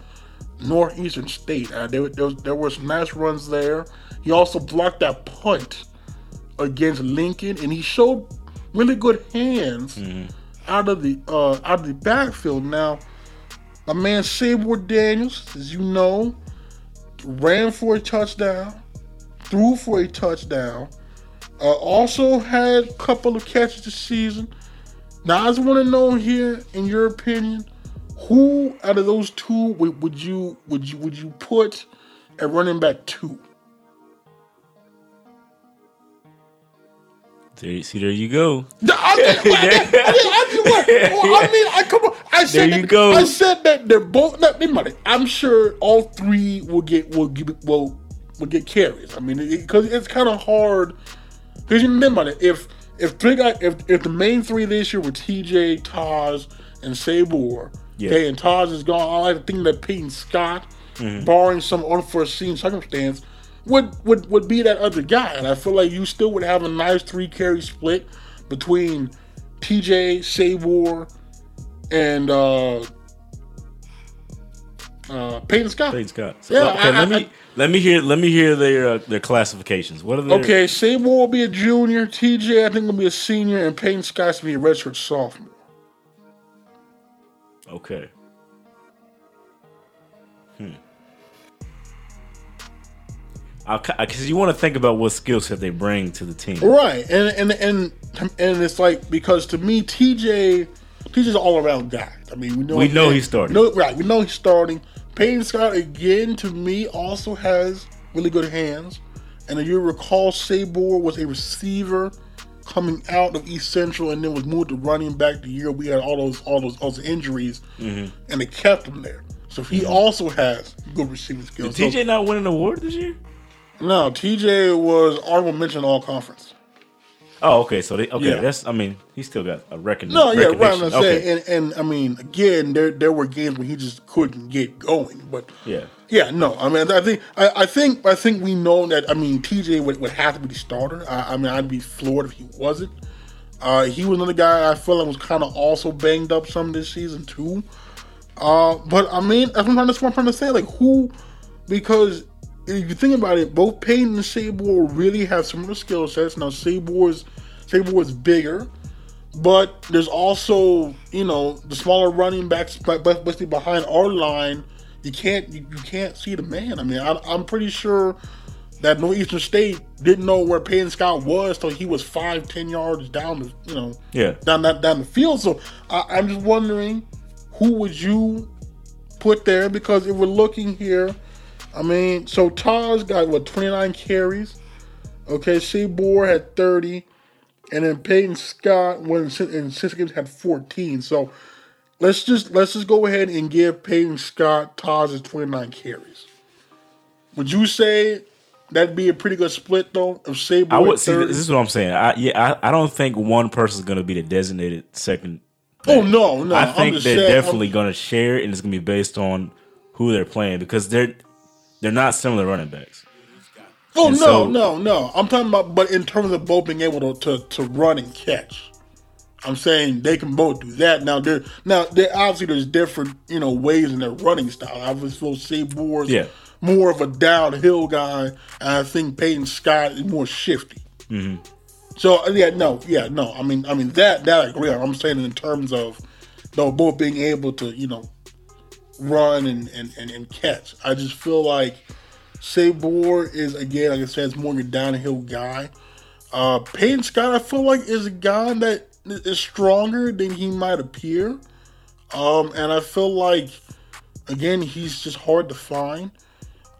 B: Northeastern State. Uh, there, there, was, there were some nice runs there. He also blocked that punt against Lincoln, and he showed really good hands out of the uh, out of the backfield. Now, my man Sabor Daniels, as you know, ran for a touchdown, threw for a touchdown. Uh, also had a couple of catches this season. Now, I just want to know here, in your opinion, who out of those two would, would you would you would you put at running back two?
A: there, see, there you go.
B: I, mean, I come on. I said
A: There you
B: that,
A: go.
B: I said that they're both. Not, they might- I'm sure all three will get will give it- will will get carries. I mean, because it's kind of hard. Because you remember it, if if three guys, if if the main three this year were TJ, Taj, and Sabor,
A: Yeah.
B: okay, and Taj is gone, I like to think that Peyton Scott barring some unforeseen circumstance, would, would would be that other guy. And I feel like you still would have a nice three carry split between TJ, Sabor, and uh, uh, Peyton Scott.
A: Peyton Scott. So,
B: Yeah,
A: okay,
B: I-
A: let me
B: I-
A: let me hear let me hear their uh, their classifications. What are their
B: Okay, Sabor will be a junior. TJ, I think, will be a senior, and Peyton Scott's will be a redshirt sophomore.
A: Okay. Hmm. Because you want to think about what skill set they bring to the team.
B: Right, and and and and it's like because to me, TJ, TJ's an all around guy. I mean, we know
A: We know he's starting.
B: No, right, we know he's starting. Peyton Scott again to me also has really good hands, and if you recall, Sabor was a receiver coming out of East Central and then was moved to running back the year we had all those all those all those injuries,
A: Mm-hmm.
B: and they kept him there. So he also has good receiving skills. So-
A: TJ not winning an award this year?
B: no, TJ was honorable mention all conference.
A: Oh, okay. So they okay.
B: Yeah.
A: That's I mean he still got a record.
B: No, yeah, right. I'm
A: recognition.
B: saying, and, and I mean, again, there there were games where he just couldn't get going, but
A: Yeah.
B: yeah, no, I mean, I think I, I think I think we know that. I mean, TJ would, would have to be the starter. I, I mean, I'd be floored if he wasn't. Uh, he was another guy I feel like was kind of also banged up some this season too. Uh, but I mean, that's what I'm trying to, that's what I'm trying to say. Like who? Because if you think about it, both Payton and Sabor really have similar skill sets. Now Sabor's Sabor is bigger, but there's also you know the smaller running backs, basically behind our line, you can't you, you can't see the man. I mean, I, I'm pretty sure that Northeastern State didn't know where Payton Scott was till he was five, ten yards down the you know
A: Yeah.
B: down that down the field. So I, I'm just wondering who would you put there because if we're looking here, I mean, so Taj got what 29 carries. Okay, Sabor had 30, and then Peyton Scott when in six games had 14. So let's just let's just go ahead and give Peyton Scott Taj's 29 carries. Would you say that'd be a pretty good split though? of Sabor
A: I would see. This is what I'm saying. I, yeah, I, I don't think one person's going to be the designated second.
B: Oh no, no!
A: I think they're
B: saying-
A: definitely going to share, it and it's going to be based on who they're playing because they're they're not similar running backs.
B: Oh
A: And
B: no,
A: so-
B: no, no! I'm talking about, but in terms of both being able to, to, to run and catch, I'm saying they can both do that. Now there, now there obviously there's different you know ways in their running style. I was supposed to say Moore's
A: Yeah.
B: more of a downhill guy, and I think Peyton Scott is more shifty.
A: Mm-hmm.
B: So uh, yeah, no, yeah, no. I mean, I mean that that I agree. I'm saying in terms of though both being able to you know run and, and, and, and catch. I just feel like Sabor is again, like I said, is more of a downhill guy. Uh, Peyton Scott, I feel like is a guy that is stronger than he might appear. Um, and I feel like again he's just hard to find.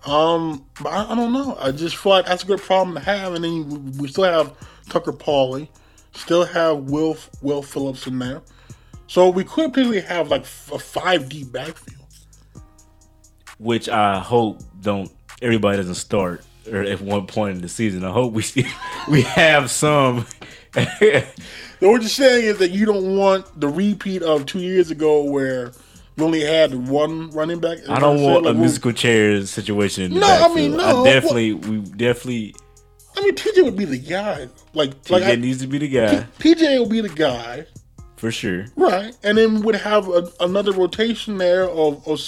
B: Um, but I, I don't know. I just feel like that's a good problem to have. And then we, we still have Tucker Pauly, still have Will Will Phillips in there. So we could potentially have like a five D backfield.
A: Which I hope don't everybody doesn't start or at one point in the season. I hope we see, (laughs) we have some. (laughs)
B: So what you're saying is that you don't want the repeat of two years ago where we only had one running back.
A: I don't want a musical chairs situation. In the
B: No, I mean, no,
A: I definitely, we definitely,
B: I mean, TJ would be the guy. Like,
A: TJ
B: like I,
A: needs to be the guy
B: PJ will be the guy,
A: for sure.
B: right? And then we'd have a, another rotation there of, of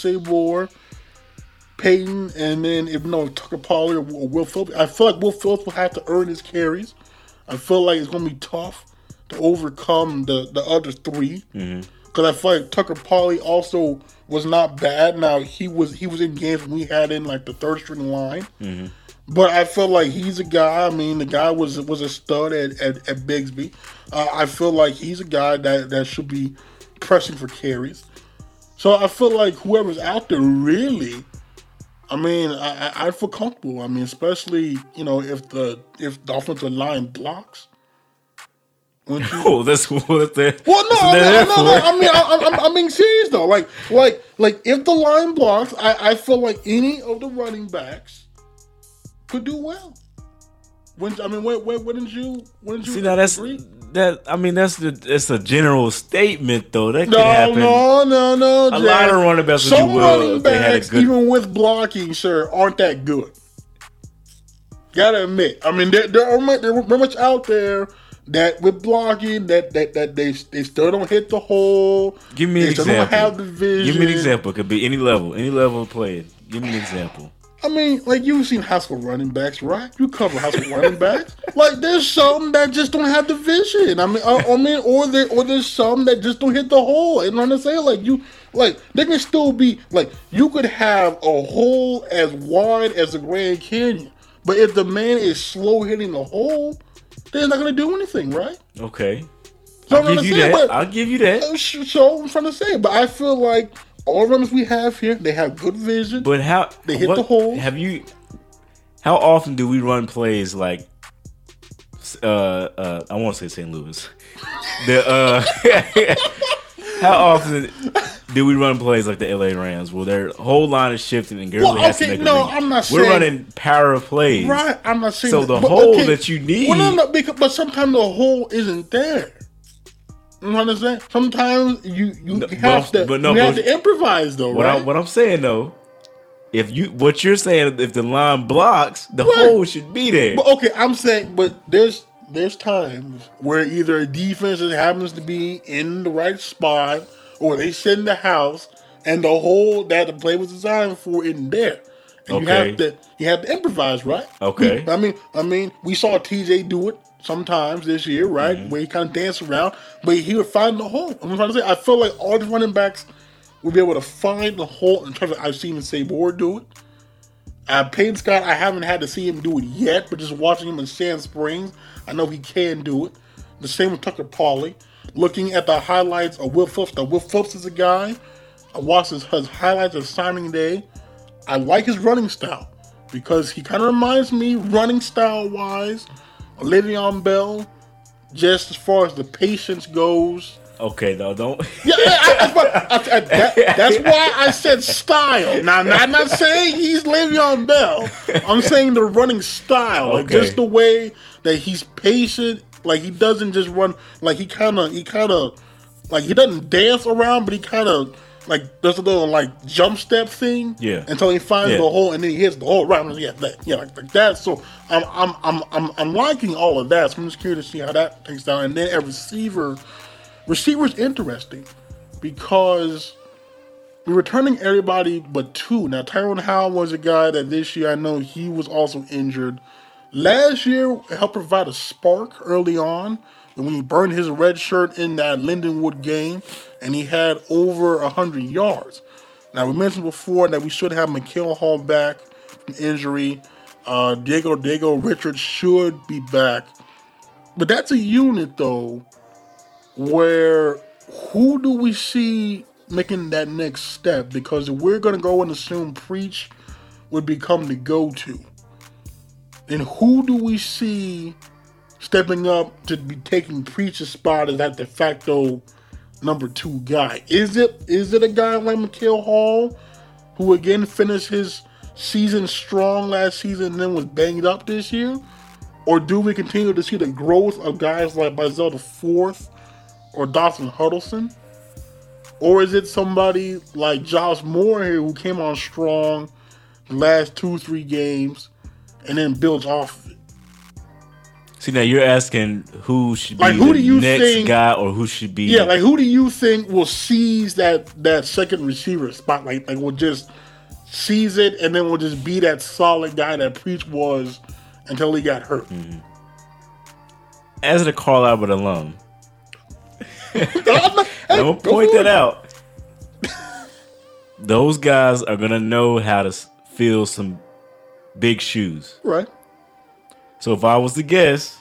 B: Peyton, and then if no Tucker Pauly or, or Will Phillips. I feel like Will Phillips will have to earn his carries. I feel like it's gonna be tough to overcome the the other three. Because I feel like Tucker Pauly also was not bad. Now he was he was in games when we had in like the third string line. But I feel like he's a guy. I mean, the guy was was a stud at at, at Bixby. Uh, I feel like he's a guy that that should be pressing for carries. So I feel like whoever's out there really, I mean, I, I feel comfortable. I mean, especially you know if the if the offensive line blocks. You-
A: Oh, that's what they're.
B: well, no, I mean, no, no, I mean, I, I'm, I'm being serious though. Like, like, like, if the line blocks, I, I feel like any of the running backs could do well. When I mean, when, when, wouldn't you? Wouldn't you
A: See now that's
B: agree?
A: That. I mean, that's the. It's a general statement, though. That could
B: No,
A: happen.
B: no, no, no.
A: A
B: Jack.
A: lot of running backs
B: Some running
A: if they had a
B: backs,
A: good-
B: even with blocking, sir, aren't that good. Gotta admit. I mean, there, there are mu- there are very much out there that with blocking that that that they they still don't hit the hole.
A: Give me
B: they
A: an
B: still
A: example.
B: don't have the vision.
A: Give me an example. It could be any level, any level of playing. Give me an example.
B: I mean, like you've seen high school running backs, right? You cover high school running (laughs) backs. Like there's some that just don't have the vision. I mean, I, I mean, or there, or there's some that just don't hit the hole. You know what I'm saying? Like you, like they can still be like you could have a hole as wide as the Grand Canyon, but if the man is slow hitting the hole, then it's not gonna do anything, right?
A: Okay.
B: So
A: I'll
B: I'm
A: give you that.
B: but-
A: I'll give you that.
B: Uh, so I'm trying to say, but I feel like all runners we have here, they have good vision.
A: But how
B: They hit
A: what-
B: the hole.
A: Have you? How often do we run plays like? Uh, uh, I won't say St. Louis. (laughs) The uh, (laughs) how often do we run plays like the LA Rams, where their whole line is shifting and Gurley
B: Well,
A: has to
B: okay,
A: make
B: no? I'm not
A: We're
B: saying-
A: running power plays,
B: Right, I'm not saying
A: So the hole that you need-
B: Well, no, no, because but sometimes the hole isn't there. You understand? Sometimes you you
A: No,
B: have
A: but-
B: to
A: but no,
B: you have to improvise though,
A: What,
B: right?
A: I, what I'm saying though, if you what you're saying, if the line blocks, the
B: Right.
A: hole should be there.
B: but okay, I'm saying, but there's there's times where either a defense happens to be in the right spot, or they sit in the house, and the hole that the play was designed for isn't there. And you have to you have to improvise, right?
A: Okay.
B: I mean, I mean, we saw TJ do it sometimes this year, right?
A: Mm-hmm.
B: Where he kind of danced around, but he would find the hole. I'm trying to say, I feel like all the running backs will be able to find the hole in terms of I've seen Sabor do it. Uh, Peyton Scott, I haven't had to see him do it yet, but just watching him in Sand Springs, I know he can do it. The same with Tucker Pauley. Looking at the highlights of Will Phillips, now Will Phillips is a guy. I watched his, his highlights of signing day. I like his running style because he kind of reminds me, running style wise, Le'Veon Bell, just as far as the patience goes.
A: okay, though, don't.
B: Yeah, yeah, I, that's, why, I, I, that, that's (laughs) why I said style. Now, now, I'm not saying he's Le'Veon Bell. I'm saying the running style, like
A: Okay.
B: just the way that he's patient. Like he doesn't just run. Like he kind of, he kind of, like he doesn't dance around, but he kind of like does a little like jump step thing.
A: Yeah.
B: Until he finds
A: Yeah.
B: the hole, and then he hits the hole right. Yeah, that, yeah, like, like that. So I'm, I'm, I'm, I'm, I'm liking all of that. So I'm just curious to see how that takes down. And then a receiver receiver's interesting because we're returning everybody but two. Now Tyrone Howell was a guy that this year I know he was also injured. Last year helped provide a spark early on when he burned his red shirt in that Lindenwood game and he had over hundred yards. Now we mentioned before that we should have McKeel Hall back from injury. Uh, Diego Diego Richards should be back. But that's a unit though where who do we see making that next step? Because if we're gonna go and assume preach would become the go-to, then who do we see stepping up to be taking preacher's spot as that de facto number two guy? Is it is it a guy like McKeel Hall, who again finished his season strong last season and then was banged up this year? Or do we continue to see the growth of guys like Bazel the fourth or Dawson Huddleston? Or is it somebody like Josh Moore here who came on strong the last two, three games and then builds off?
A: See now you're asking who should be
B: Like, who
A: the
B: do you
A: next
B: think-
A: guy or who should be
B: Yeah, like who do you think will seize that that second receiver spot? Like, will just seize it and then will just be that solid guy that Preach was until he got hurt. Mm-hmm.
A: as a Carl Albert alum.
B: Hey,
A: I'm gonna
B: go
A: point that out. Those guys are gonna know how to fill some big shoes.
B: Right.
A: So if I was to guess,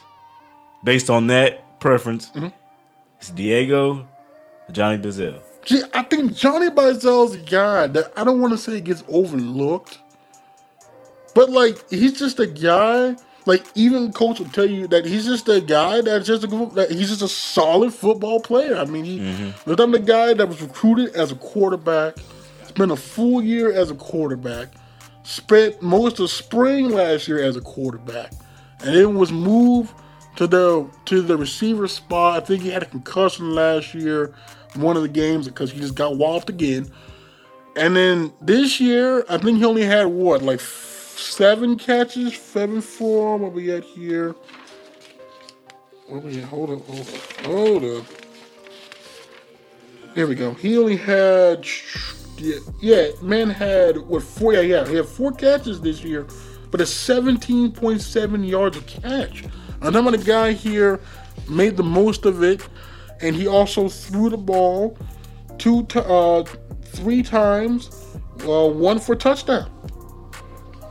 A: based on that preference,
B: Mm-hmm.
A: it's Diego, Johnny Bazell.
B: See, I think Johnny Bazel's a guy that I don't want to say gets overlooked, but like he's just a guy. Like even coach will tell you that he's just a guy that's just a that he's just a solid football player. I mean, he was I'm the guy that was recruited as a quarterback, spent a full year as a quarterback, spent most of spring last year as a quarterback, and then was moved to the to the receiver spot. I think he had a concussion last year, one of the games because he just got walloped again. And then this year, I think he only had what like seven catches, seven four. What we at here? What we at? Hold up, hold up, hold up. There we go. He only had yeah, yeah man had what four yeah, yeah, he had four catches this year, but a 17.7 yards of catch. Another guy here made the most of it, and he also threw the ball two to, uh three times, uh, one for touchdown.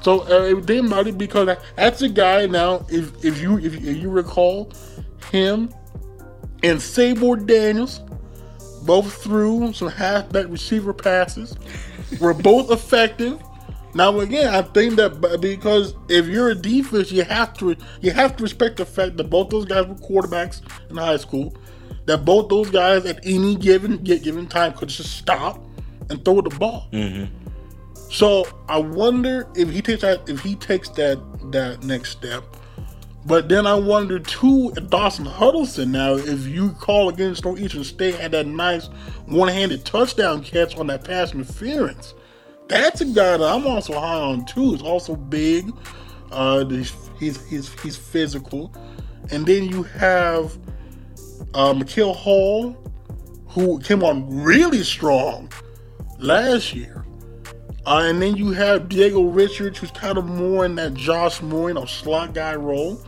B: So uh, it didn't matter because that's a guy now. If if you if, if you recall, him and Sabor Daniels both threw some halfback receiver passes. were both effective. Now again, I think that because if you're a defense, you have to you have to respect the fact that both those guys were quarterbacks in high school. That both those guys at any given given time could just stop and throw the ball.
A: Mm-hmm.
B: So I wonder if he takes that if he takes that that next step. But then I wonder too, Dawson Huddleston. Now, if you call against Northeastern State had that nice one-handed touchdown catch on that pass interference, that's a guy that I'm also high on too. He's also big. Uh, he's he's he's physical, and then you have uh, McKeel Hall, who came on really strong last year. Uh, and then you have Diego Richards, who's kind of more in that Josh Moore, you slot guy role.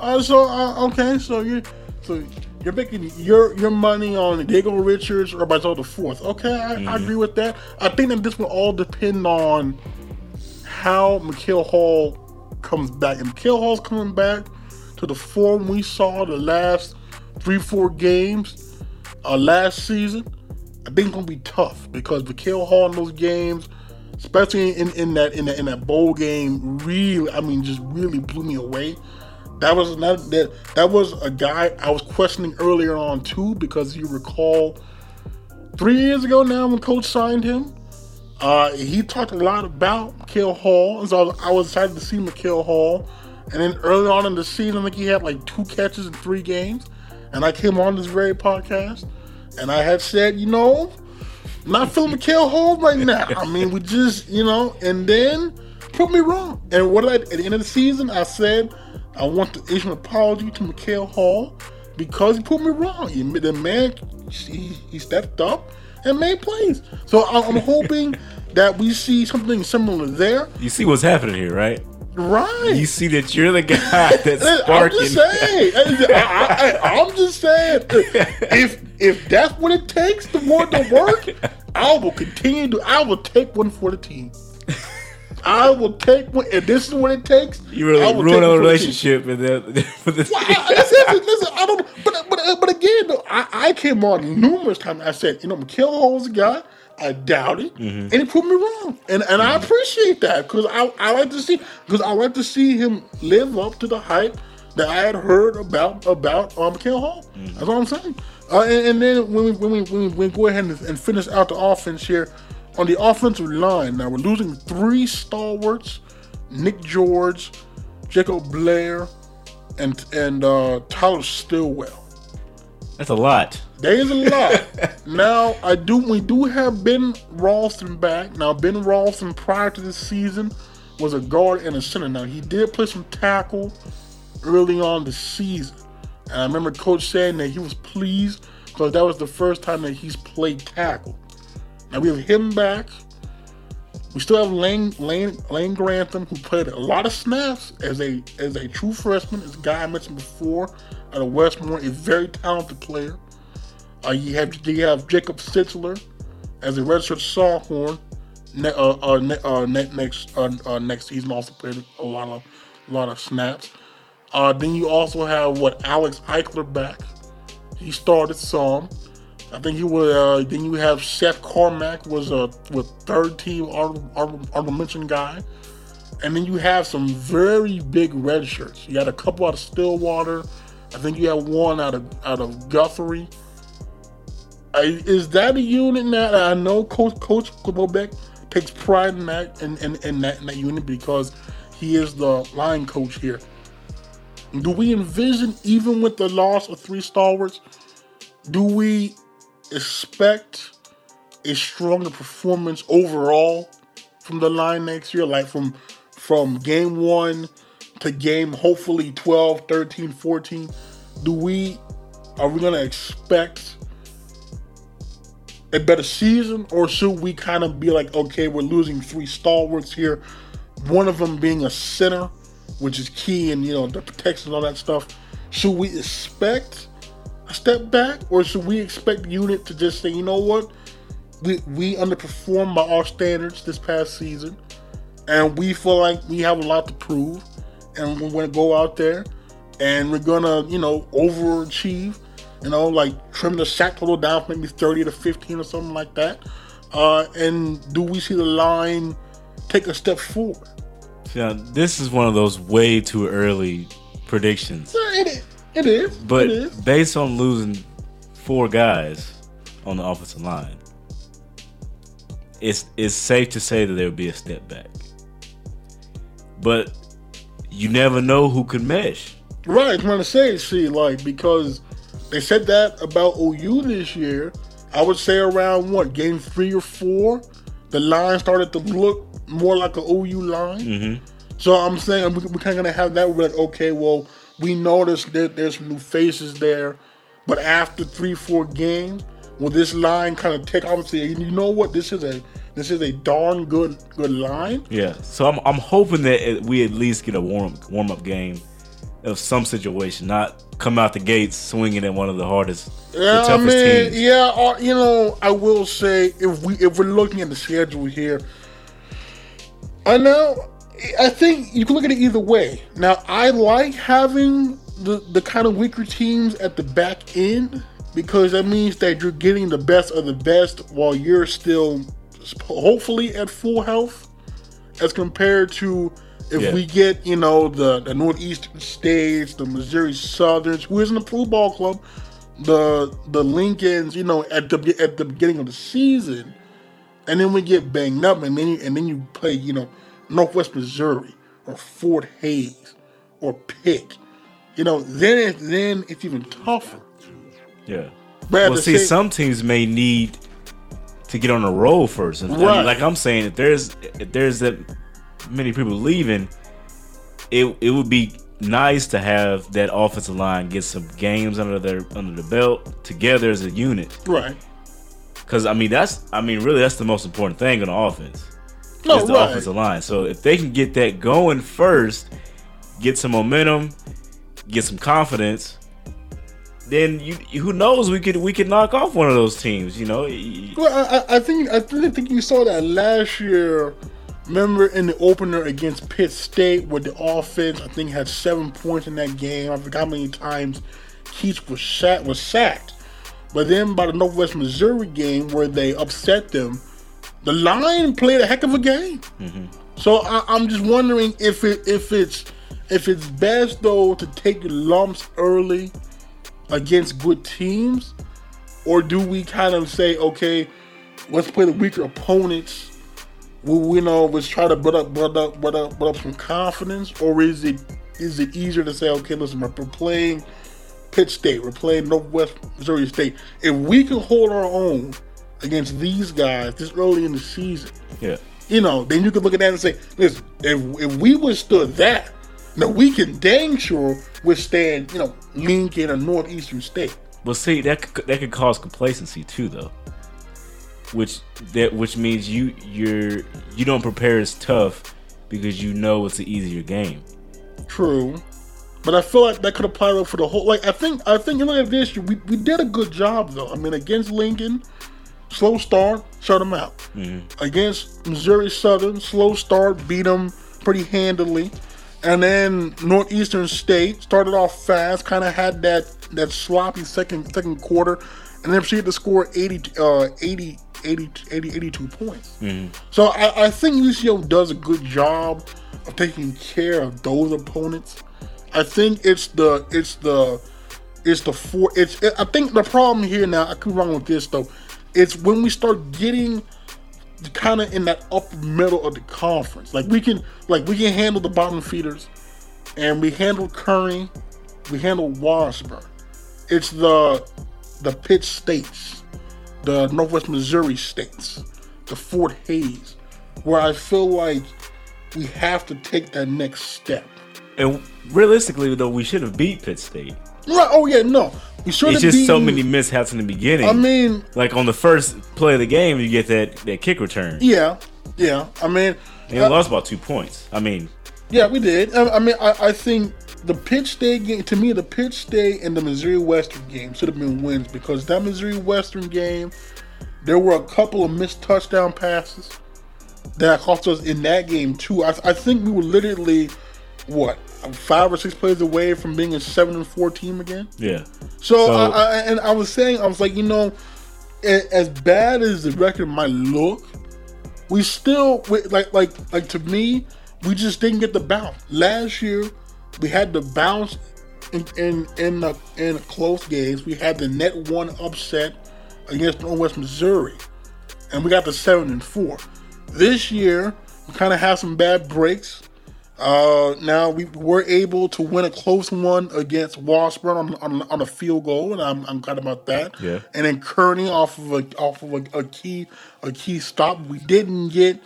B: Uh, so uh, okay, so you so you're making your your money on Diego Richards or Barzell the fourth. Okay, I, mm-hmm. I, agree with that. I think that this will all depend on how McKeel Hall comes back. And McKeel Hall's coming back to the form we saw the last three, four games uh, last season. I think it's gonna be tough because McKeel Hall in those games, especially in, in that in that in that bowl game, really I mean just really blew me away. That was not that that was a guy I was questioning earlier on too because you recall three years ago now when coach signed him, uh, he talked a lot about McKeel Hall, and so I was, I was excited to see McKeel Hall. And then early on in the season, I think he had like two catches in three games. And I came on this very podcast, and I had said, you know, not feeling McKeel Hall right now. (laughs) I mean, we just, you know, and then put me wrong. And what did I, at the end of the season, I said I want to issue an apology to McKeel Hall because he put me wrong. He, the man, he, he stepped up and made plays. So I'm (laughs) hoping that we see something similar there.
A: You see what's happening here, right?
B: Right.
A: You see that you're the guy (laughs) that's sparking.
B: I'm just saying. I, am just saying. If if that's what it takes to want to work, I will continue to. I will take one for the team. I will take one. If this is what it takes,
A: you really ruin a relationship with that. (laughs)
B: well, listen, listen, I don't. But but but again, though, I, I came on numerous times. I said, you know, McKeel Hall's a guy. I doubt it, mm-hmm. and he proved me wrong, and and mm-hmm. I appreciate that because I, I like to see because I like to see him live up to the hype that I had heard about about um, Hall. Mm-hmm. That's all I'm saying. Uh, and, and, then when we when we, when we, when we go ahead and, and finish out the offense here on the offensive line, now we're losing three stalwarts: Nick George, Jacob Blair, and and uh, Tyler Stillwell.
A: That's a lot.
B: There is a (laughs) lot. now I do we do have Ben Ralston back. Now Ben Ralston prior to this season was a guard and a center. Now he did play some tackle early on the season. And I remember coach saying that he was pleased because that was the first time that he's played tackle. Now we have him back. We still have Lane Lane Lane Grantham, who played a lot of snaps as a as a true freshman, as a guy I mentioned before, out of Westmoore, a very talented player. Uh, you have you have Jacob Sitzler as a redshirt sophomore. Ne- uh, uh, ne- uh, ne- next uh, uh, next season, also played a lot of a lot of snaps. Uh, then you also have what Alex Eichler back. He started some. I think he was. Uh, then you have Seth Carmack was a with third team honorable mention guy, and then you have some very big red shirts. You got a couple out of Stillwater. I think you have one out of out of Guthrie. I, is that a unit that I know Coach Coach Bobeck takes pride in that in, in, in that in that unit because he is the line coach here. do we envision, even with the loss of three stalwarts, do we expect a stronger performance overall from the line next year? Like from from game one to game hopefully 12, 13, 14. Do we are we gonna expect a better season, or should we kind of be like, okay, we're losing three stalwarts here, one of them being a center, which is key, and you know the protection and all that stuff. Should we expect a step back, or should we expect the unit to just say, you know what, we we underperformed by our standards this past season, and we feel like we have a lot to prove, and we're going to go out there, and we're gonna, you know, overachieve you know, like trim the sack total down from maybe 30 to 15 or something like that? Uh, and do we see the line take a step forward?
A: Yeah, this is one of those way too early predictions.
B: It. It is.
A: But
B: it is.
A: based on losing four guys on the offensive line, it's it's safe to say that there will be a step back. But you never know who could mesh.
B: Right, I'm gonna say, see, like, because they said that about OU this year. I would say around what game three or four, the line started to look more like an OU line.
A: Mm-hmm.
B: So I'm saying we're, we're kind of gonna have that. We're like, okay, well, we noticed that there's new faces there, but after three, four games, will this line kind of take off and say, you know what, this is a this is a darn good good line.
A: Yeah. So I'm I'm hoping that we at least get a warm warm up game of some situation, not come out the gates swinging at one of the hardest, the
B: Yeah, I
A: toughest
B: mean,
A: teams.
B: yeah, uh, you know, I will say if we if we're looking at the schedule here, I know, I think you can look at it either way. Now, I like having the the kind of weaker teams at the back end because that means that you're getting the best of the best while you're still hopefully at full health, as compared to. If
A: Yeah.
B: we get, you know, the, the Northeastern states, the Missouri Southerns, who isn't a football club, the the Lincolns, you know, at the at the beginning of the season, and then we get banged up, and then you, and then you play, you know, Northwest Missouri or Fort Hays or Pitt, you know, then it, then it's even tougher.
A: Yeah.
B: But
A: well, see, some teams may need to get on a roll first. And, and
B: Right.
A: like I'm saying, if there's if there's that many people leaving, it it would be nice to have that offensive line get some games under their under the belt together as a unit.
B: Right.
A: Because I mean that's I mean really that's the most important thing on the offense.
B: No,
A: is the
B: right.
A: offensive line. So if they can get that going first, get some momentum, get some confidence, then you who knows we could we could knock off one of those teams. You know,
B: Well, I, I- I think I really think you saw that last year. Remember in the opener against Pitt State, where the offense I think had seven points in that game. I forgot how many times Keats was shot was sacked. But then by the Northwest Missouri game, where they upset them, the line played a heck of a game. Mm-hmm. So I, I'm just wondering if it if it's if it's best though to take lumps early against good teams, or do we kind of say, okay, let's play the weaker opponents? We, we know let's try to build up, build up, build up, build up some confidence, or is it is it easier to say, okay, listen, we're playing Pitt State, we're playing Northwest Missouri State. If we can hold our own against these guys this early in the season,
A: yeah.
B: you know, then you can look at that and say, listen, if, if we withstood that, now we can dang sure withstand, you know, Lincoln or Northeastern State.
A: Well, see that could, that could cause complacency too, though. Which that which means you you're you don't prepare as tough because you know it's an easier game.
B: True. But I feel like that could apply though for the whole. Like I think I think you look at this, we we did a good job though. I mean, against Lincoln, slow start, shut them out. Against Missouri Southern, slow start, beat them pretty handily. And then Northeastern State started off fast, kind of had that that sloppy second second quarter, and then proceeded to score 80, uh, 80, 80, 80 82 points. So I, I think UCO does a good job of taking care of those opponents. I think it's the it's the it's the four it's I think the problem here now I could be wrong with this though. It's when we start getting kind of in that upper middle of the conference. Like we can like we can handle the bottom feeders and we handle Curry we handle Washburn. It's the the Pitt states, the Northwest Missouri states, the Fort Hays, where I feel like we have to take that next step.
A: And realistically, though, we should have beat Pitt State.
B: Right? Oh yeah, no, should
A: It's just so many mishaps in the beginning.
B: I mean,
A: like on the first play of the game, you get that that kick return.
B: yeah, yeah. I mean,
A: And we
B: uh,
A: lost about two points. I mean,
B: Yeah, we did. I, I mean, I, I think the Pitt State game, to me, the Pitt State and the Missouri Western game should have been wins because that Missouri Western game, there were a couple of missed touchdown passes that cost us in that game too. I, I think we were literally what five or six plays away from being a seven and four team again.
A: yeah.
B: So,
A: So-
B: I, I, and I was saying, I was like, you know, as bad as the record might look, we still like like like to me, we just didn't get the bounce. Last year, we had the bounce in in in, the, in close games. We had the net one upset against Northwest Missouri, and we got the seven and four. This year, we kind of have some bad breaks. Uh, now we were able to win a close one against Washburn on, on, on a field goal, and I'm, I'm glad about that.
A: Yeah.
B: And then Kearney off of a off of a, a key a key stop. We didn't get,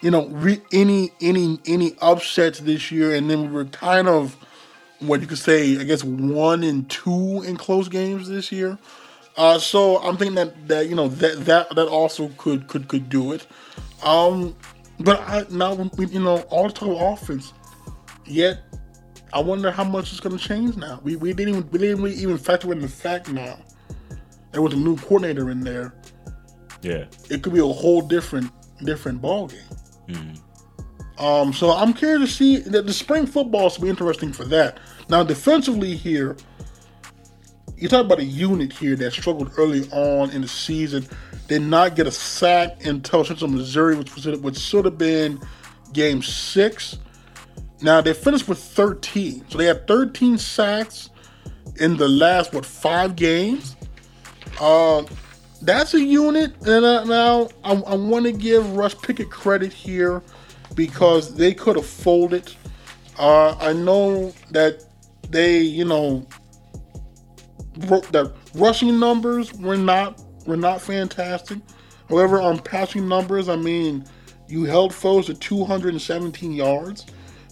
B: you know, re, any any any upsets this year, and then we were kind of what you could say, I guess, one and two in close games this year. Uh, so I'm thinking that that you know that that that also could could could do it. Um, but I, now we, you know all talk of offense. Yet I wonder how much is going to change now. We, we didn't even we didn't really even factor in the fact now there was a new coordinator in there.
A: Yeah.
B: It could be a whole different different ball game. Um, so I'm curious to see that the spring football will be interesting for that. Now defensively here, you talk about a unit here that struggled early on in the season, did not get a sack until Central Missouri, which was which should have been game six. Now they finished with 13, so they had 13 sacks in the last what five games. Uh, that's a unit, and now I, I want to give Rush Pickett credit here because they could have folded. Uh, I know that they, you know, the rushing numbers were not were not fantastic. However, on passing numbers, I mean, you held foes to 217 yards,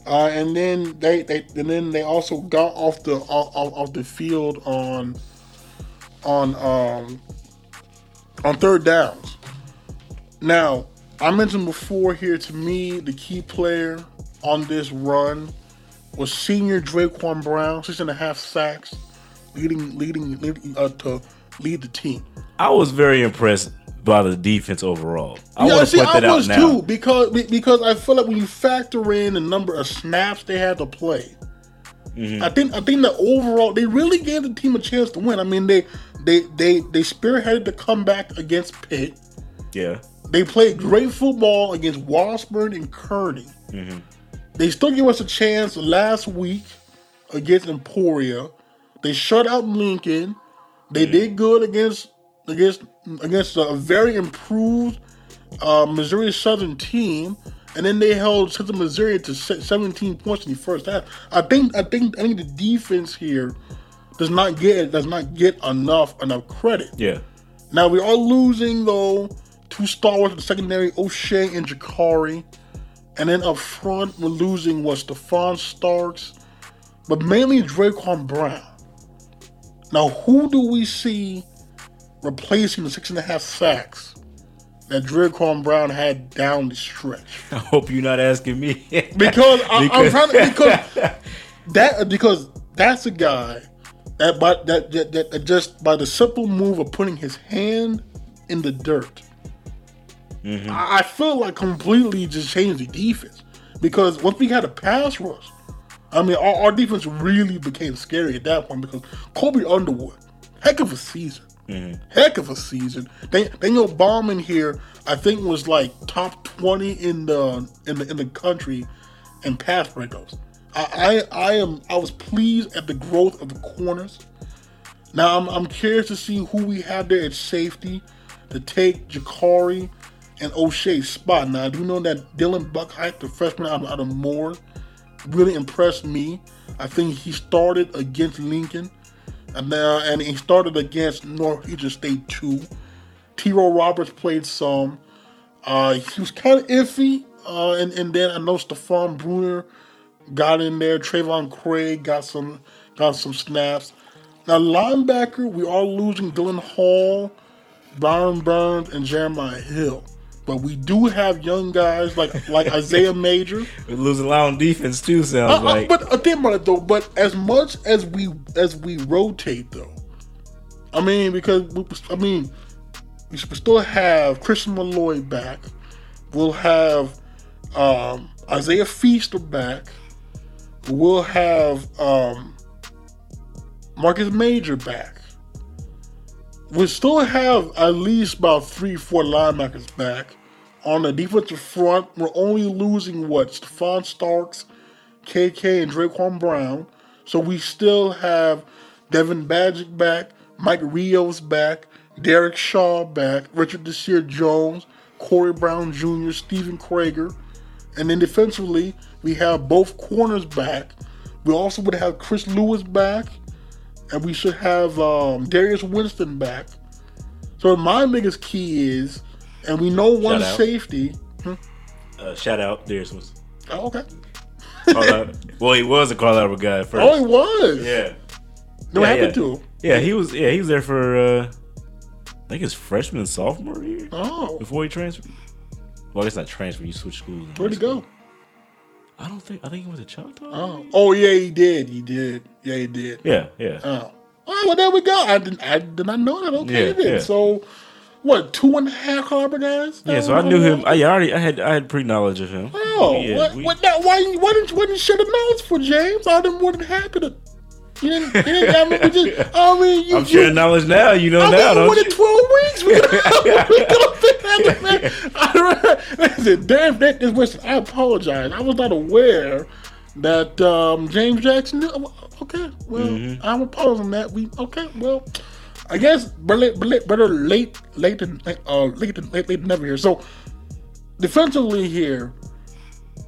B: uh, and then they, they and then they also got off the off, off the field on on um on third downs. Now, I mentioned before here to me the key player on this run was senior Draquan Brown, six and a half sacks, leading leading, uh, to lead the team.
A: I was very impressed by the defense overall. I
B: yeah,
A: want to
B: see,
A: that
B: I was too because because I feel like when you factor in the number of snaps they had to play,
A: Mm-hmm.
B: I think I think that overall they really gave the team a chance to win. I mean they they they they spearheaded the comeback against Pitt.
A: Yeah.
B: They played great football against Washburn and Kearney.
A: Mm-hmm.
B: They still gave us a chance last week against Emporia. They shut out Lincoln. They
A: Mm-hmm.
B: did good against against against a very improved uh, Missouri Southern team, and then they held Central Missouri to 17 points in the first half. I think I think I think the defense here does not get does not get enough enough credit.
A: Yeah.
B: Now we are losing though two stalwarts in the secondary, O'Shea and Jakari. And then up front we're losing was Stephon Starks, but mainly Draquan Brown. Now who do we see replacing the six and a half sacks that Draquan Brown had down the stretch? (laughs)
A: I hope you're not asking me.
B: Because, I, (laughs) I'm trying to because (laughs) that because that's a guy that by that, that, that, just by the simple move of putting his hand in the dirt, mm-hmm. I, I feel like completely just changed the defense because once we had a pass rush, I mean our, our defense really became scary at that point because Kobe Underwood, heck of a season. Mm-hmm. Heck of a season. Dan- Daniel Bauman here, I think, was like top twenty in the in the in the country in pass breakups. I, I I am I was pleased at the growth of the corners. Now I'm, I'm curious to see who we have there at safety to take Jakari and O'Shea's spot. Now I do know that Dylan Buckheit, the freshman out, out of Moore, really impressed me. I think he started against Lincoln, and now and he started against Northeastern State too. T. Rowe Roberts played some. Uh, he was kind of iffy, uh, and and then I know Stephon Bruner got in there. Trayvon Craig got some got some snaps. Now linebacker, we are losing Dylan Hall, Byron Burns, and Jeremiah Hill. But we do have young guys like like Isaiah (laughs) Major.
A: We're losing a lot on defense too. Sounds
B: Uh, uh,
A: like.
B: but uh, think about it though. But as much as we as we rotate though, I mean because we, I mean we still have Christian Malloy back. We'll have um, Isaiah Feaster back. We'll have um, Marcus Major back. We still have at least about three, four linebackers back. On the defensive front, we're only losing what? Stephon Starks, KK, and Draquan Brown. So we still have Devin Badgick back, Mike Rios back, Derek Shaw back, Richard Desir Jones, Corey Brown Jr., Stephen Krager. And then defensively, we have both corners back. We also would have Chris Lewis back, and we should have um, Darius Winston back. So my biggest key is, and we know one
A: Shout out.
B: safety.
A: uh, shout out, Darius was.
B: Oh, okay. (laughs)
A: Well, he was a out guy at first.
B: Oh, he was.
A: yeah.
B: What
A: Yeah,
B: happened
A: yeah.
B: to him?
A: Yeah, he was. Yeah, he was there for. uh I think his freshman and sophomore year
B: Oh,
A: before he transferred. Well, I guess not transfer. You switch schools.
B: where'd he go?
A: I don't think. I think he went to Choctaw.
B: Oh, oh yeah, he did. He did. Yeah, he did.
A: Yeah, yeah.
B: Oh, oh well, there we go. I didn't. I did not know that. Okay,
A: Yeah,
B: then.
A: yeah.
B: So, what? Two and a half caliber guys?
A: yeah, so I knew him. I already. I had. I had pre knowledge of him.
B: Oh,
A: yeah,
B: what,
A: we-
B: what, now, why, why didn't why didn't you share the notes for James? Been more than happy to. You didn't, you didn't I mean, we just, I mean, you,
A: I'm sharing
B: you,
A: knowledge now. You know
B: I
A: now,
B: mean, than
A: you?
B: 12 weeks. We could have been man. I, listen, damn, that, this, listen, I apologize. I was not aware that um, James Jackson. Okay, well,
A: Mm-hmm.
B: I'm apologizing that. We okay, well, I guess better, better, better late, late than uh, late than late, late than never here. So defensively here,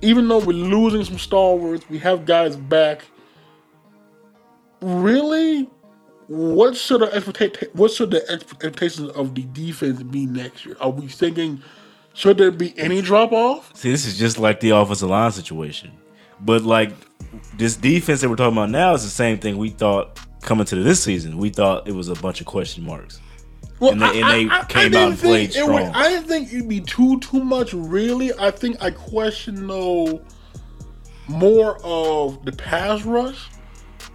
B: even though we're losing some stalwarts, we have guys back. Really, what should the expecta- what should the expectations of the defense be next year? Are we thinking should there be any drop off?
A: See, this is just like the offensive line situation. But like this defense that we're talking about now is the same thing we thought coming to this season. We thought it was a bunch of question marks.
B: Well,
A: And they- and they came out
B: didn't
A: and played
B: think it would- I didn't think it'd be too too much. Really, I think I question though more of the pass rush.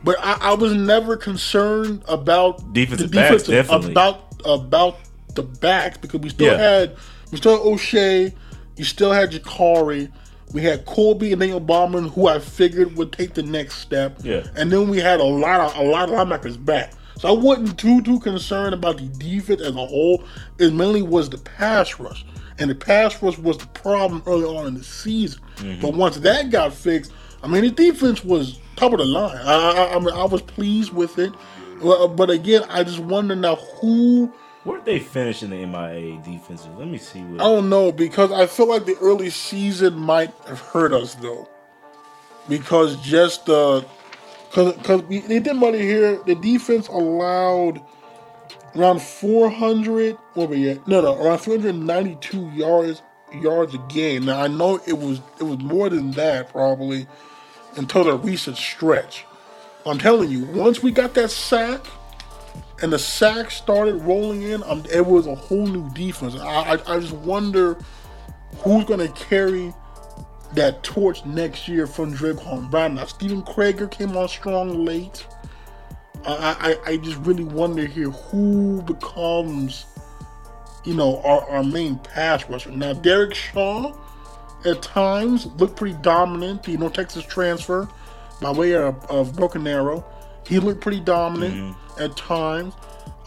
B: But I, I was never concerned about
A: Defensive
B: the
A: backs, definitely.
B: about about the backs because we still
A: Yeah.
B: had we still had O'Shea, you still had Jakari, we had Colby and Daniel Bauman, who I figured would take the next step.
A: Yeah.
B: And then we had a lot of a lot of linebackers back. So I wasn't too too concerned about the defense as a whole. It mainly was the pass rush. And the pass rush was the problem early on in the season.
A: Mm-hmm.
B: But once that got fixed, I mean the defense was top of the line. I I, I, mean, I was pleased with it. Well, uh, But again, I just wonder now who
A: Where'd they finish in the MIAA defensive? Let me see what
B: I don't know because I feel like the early season might have hurt us though, because just the because because they did money here. The defense allowed around 400. What were we? No, no, around 392 yards yards a game. Now I know it was it was more than that probably until the recent stretch. I'm telling you, once we got that sack and the sacks started rolling in, um, it was a whole new defense. I, I, I just wonder who's going to carry that torch next year from Draquan Brown. Now, Stephen Krager came on strong late. I, I, I just really wonder here who becomes, you know, our, our main pass rusher. Now, Derek Shaw at times looked pretty dominant. You know, Texas transfer by way of, of Broken Arrow. He looked pretty dominant at times.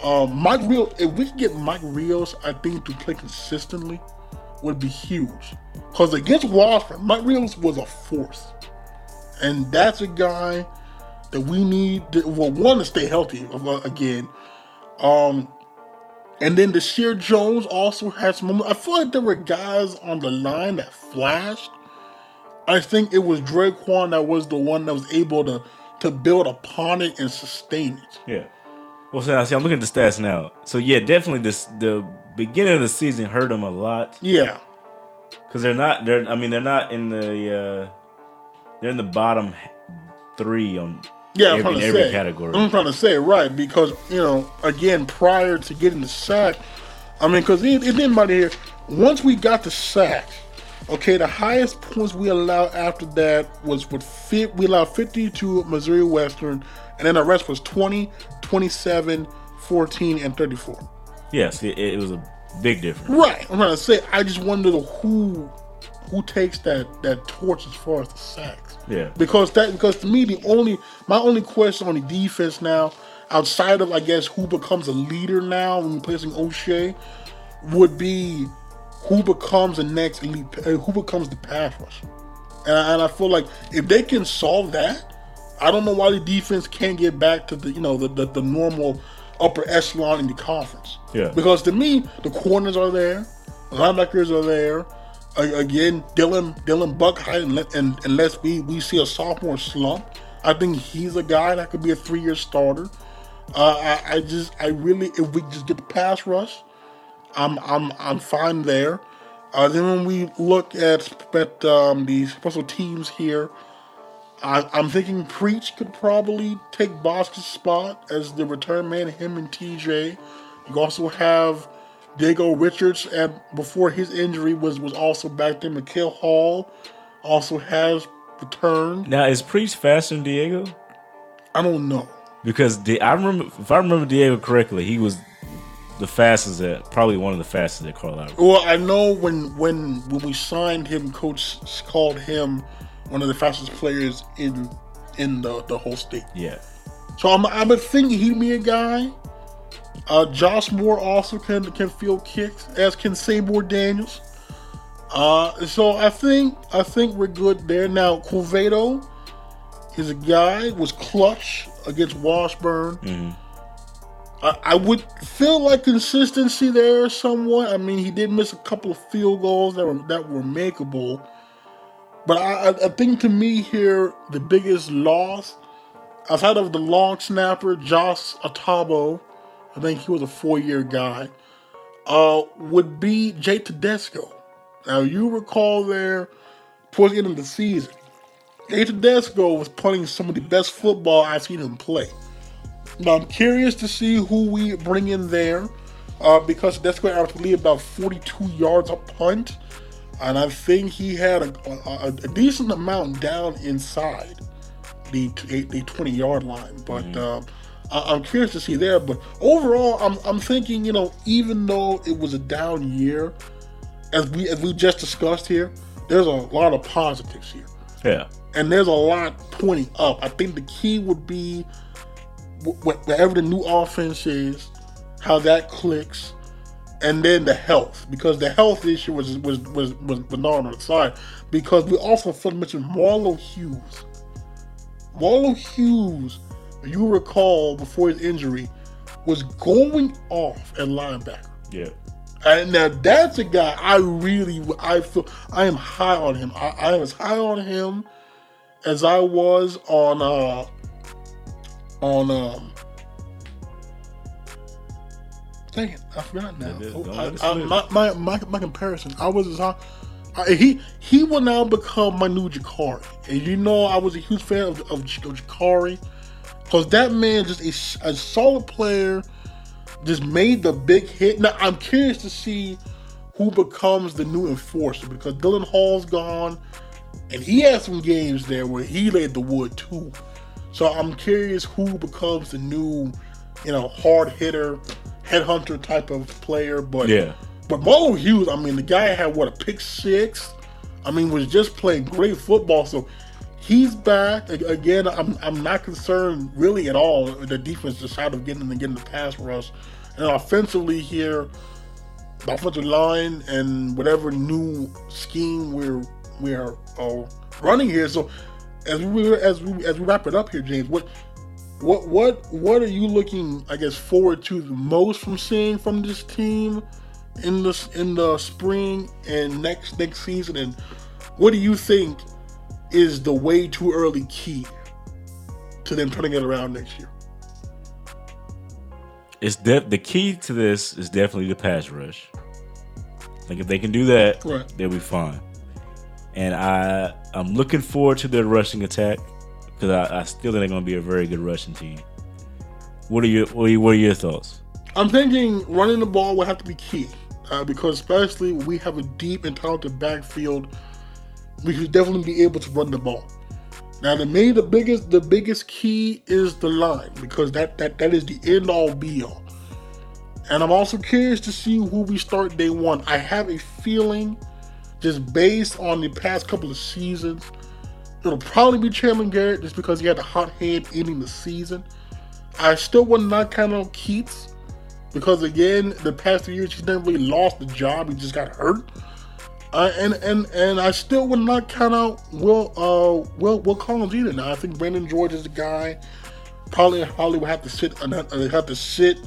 B: Um, Mike Rios, if we could get Mike Rios, I think to play consistently would be huge. Because against Wofford, Mike Rios was a force, and that's a guy that we need. To, well, one to stay healthy uh, again. Um, and then the Sheer Jones also had some. I feel like there were guys on the line that flashed, I think it was Draquan that was the one that was able to to build upon it and sustain it.
A: Yeah. Well, so, see, I'm looking at the stats now. So yeah, definitely this the beginning of the season hurt them a lot
B: Yeah,
A: because they're not. They're. I mean, they're not in the. uh They're in the bottom three on
B: yeah. I'm
A: every,
B: trying to
A: every
B: say.
A: category.
B: I'm trying to say right because you know again prior to getting the sack, I mean because it, it didn't matter here. Once we got the sack, okay, the highest points we allowed after that was with fit. We allowed 50 to Missouri Western, and then the rest was 20, 27, 14, and 34.
A: Yes, it, it was a big difference.
B: Right. I'm trying to say. I just wonder who who takes that that torch as far as the sacks.
A: Yeah.
B: Because that because to me the only my only question on the defense now, outside of I guess who becomes a leader now when replacing O'Shea, would be who becomes the next elite, uh, who becomes the pass rush. And I, and I feel like if they can solve that, I don't know why the defense can't get back to the you know the the, the normal upper echelon in the conference.
A: Yeah.
B: Because to me, the corners are there, the linebackers are there. Again, Dylan Dylan Buckheim, and unless we we see a sophomore slump, I think he's a guy that could be a three year starter. Uh, I, I just I really if we just get the pass rush, I'm I'm I'm fine there. Uh, then when we look at at um, the special teams here, I, I'm thinking Preach could probably take Bosk's spot as the return man. Him and TJ. You also have Diego Richards, and before his injury was was also back there. McKeel Hall also has returned.
A: Now is Priest faster than Diego?
B: I don't know.
A: Because I remember, if I remember Diego correctly, he was the fastest at probably one of the fastest at Carlisle.
B: Well, I know when when when we signed him, coach called him one of the fastest players in in the, the whole state.
A: Yeah,
B: So I'm I'm thinking he'd be a guy. Uh, Josh Moore also can can field kicks, as can Seymour Daniels. Uh, so I think I think we're good there. Now Corvedo is a guy was clutch against Washburn. I, I would feel like consistency there somewhat. I mean, he did miss a couple of field goals that were that were makeable, but I, I- I think to me here the biggest loss outside of the long snapper Josh Atabo, I think he was a four-year guy, uh, would be Jay Tedesco. Now you recall there towards the end of the season, Jay Tedesco was playing some of the best football I've seen him play. Now I'm curious to see who we bring in there, uh, because Tedesco averaged about 42 yards a punt, and I think he had a, a, a decent amount down inside the the 20 yard line. But um, I, I'm curious to see there. But overall, I'm I'm thinking you know even though it was a down year, as we as we just discussed here, there's a lot of positives here,
A: yeah,
B: and there's a lot pointing up. I think the key would be wh- wh- wherever the new offense is, how that clicks. And then the health, because the health issue was was was was, was not on the side. Because we also forgot to mention Marlo Hughes. Marlo Hughes, you recall before his injury, was going off at linebacker.
A: yeah.
B: And now that's a guy I really I feel I am high on him. I, I am as high on him as I was on uh on um Dang it, I forgot now.
A: Don't
B: I- I- my, my, my, my comparison, I was as high. I, he he will now become my new Jakari, and you know I was a huge fan of, of, of Jakari because that man just is a solid player just made the big hit. Now I'm curious to see who becomes the new enforcer because Dylan Hall's gone, and he had some games there where he laid the wood too. So I'm curious who becomes the new, you know, hard hitter, headhunter type of player. But
A: Yeah.
B: but Marlon Hughes, I mean, the guy had what a pick six. I mean, was just playing great football. So he's back again. I'm I'm not concerned really at all. The defense just out of getting and getting the pass rush, and offensively here, the offensive line and whatever new scheme we're we're uh, running here. So as we as we as we wrap it up here, James, what what what what are you looking, I guess, forward to the most from seeing from this team in the in the spring and next next season? And what do you think is the way too early key to them turning it around next year?
A: It's def- the key to this is definitely the pass rush. Like if they can do that,
B: Right.
A: they'll be fine. And I I'm looking forward to their rushing attack because I, I still think they're going to be a very good rushing team. What are your what are, your, what are your thoughts?
B: I'm thinking running the ball will have to be key uh, because especially we have a deep and talented backfield. We should definitely be able to run the ball. Now, to me, the biggest the biggest key is the line because that that that is the end all be all. And I'm also curious to see who we start day one. I have a feeling, just based on the past couple of seasons, it'll probably be Chandler Garrett just because he had the hot hand ending the season. I still would not count on Keats because again, the past two years he's never really lost the job. He just got hurt. Uh, and and and I still would not count out Will uh Will Will Collins either. Now I think Brandon George is the guy. Probably Holly will have to sit uh, uh, have to sit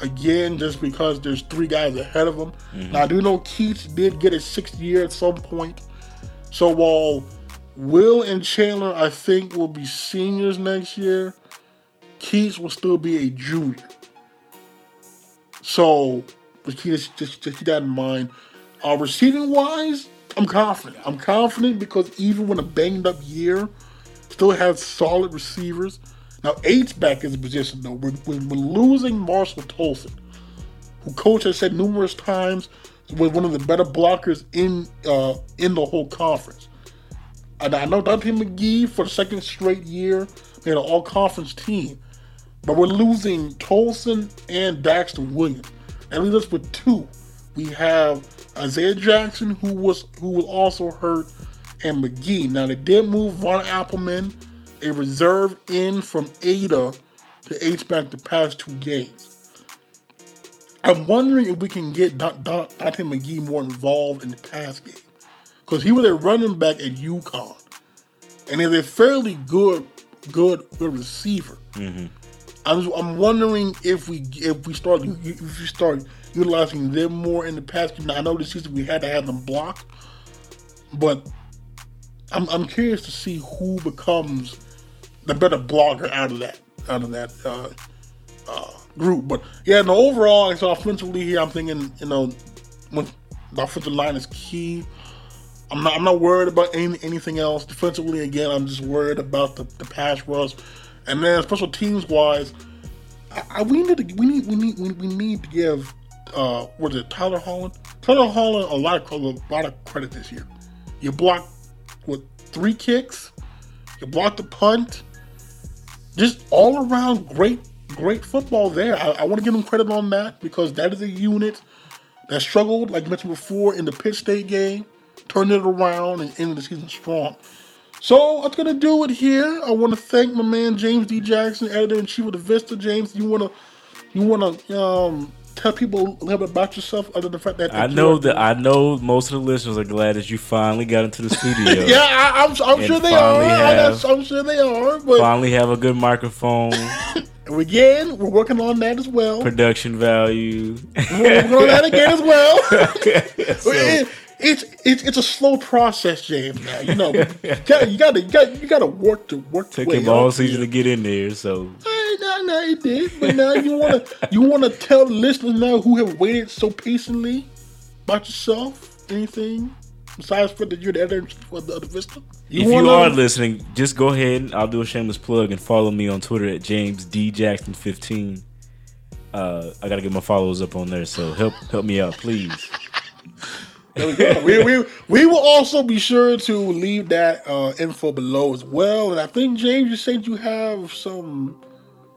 B: again just because there's three guys ahead of him. Now I do know Keats did get a sixth year at some point. So while Will and Chandler I think will be seniors next year, Keats will still be a junior. So just just, just keep that in mind. Uh, receiving wise, I'm confident. I'm confident because even when a banged up year, still has solid receivers. Now, eight's back is a position though. We're, we're, losing Marshall Tolson, who coach has said numerous times was one of the better blockers in uh, in the whole conference. And I know Dante McGee for the second straight year made an all conference team. But we're losing Tolson and Daxter Williams. That leaves us with two. We have Isaiah Jackson, who was who was also hurt, and McGee. Now they did move Von Appleman, a reserve in from Ada, to H back the past two games. I'm wondering if we can get Dante McGee more involved in the pass game. Because he was a running back at UConn. And he's a fairly good, good, good receiver. Mm-hmm. I'm, I'm wondering if we if we start if we start utilizing them more in the past. Now, I know this season we had to have them blocked, but I'm, I'm curious to see who becomes the better blogger out of that out of that uh, uh, group. But yeah, no, overall, so offensively here, I'm thinking you know when the offensive line is key. I'm not I'm not worried about any, anything else. Defensively, again, I'm just worried about the, the pass rush. And then special teams wise, I, I, we need to we need we need we need to give uh was it Tyler Holland? Tyler Holland a lot of a lot of credit this year. You blocked with three kicks, you blocked the punt, just all around great great football there. I, I want to give him credit on that because that is a unit that struggled, like mentioned before, in the Pitt State game, turned it around and ended the season strong. So that's gonna do it here. I want to thank my man James D. Jackson, editor in chief of the Vista. James, you wanna you wanna um, tell people a little bit about yourself, other than the fact that
A: I know that I know most of the listeners are glad that you finally got into the studio. (laughs)
B: yeah, I, I'm, I'm sure they are.
A: have-
B: I'm sure they are. But
A: Finally have a good microphone, (laughs)
B: again, we're working on that as well.
A: production value.
B: We're working on that again as well. (laughs)
A: So-
B: it's it's it's a slow process, James. Now you know (laughs) you got you got to you got you got to work to work.
A: Took
B: way
A: him all season to get in there, so
B: Hey, no, no, it did. But now you wanna you wanna tell the listeners now who have waited so patiently about yourself. Anything besides for the you're the editor for the other Vista.
A: if you are listening, just go ahead and I'll do a shameless plug and follow me on Twitter at James D Jackson fifteen. Uh, I gotta get my followers up on there, so help help me out, please. (laughs)
B: There we, (laughs) we, we, we will also be sure to leave that uh, info below as well. And I think James, you said you have some.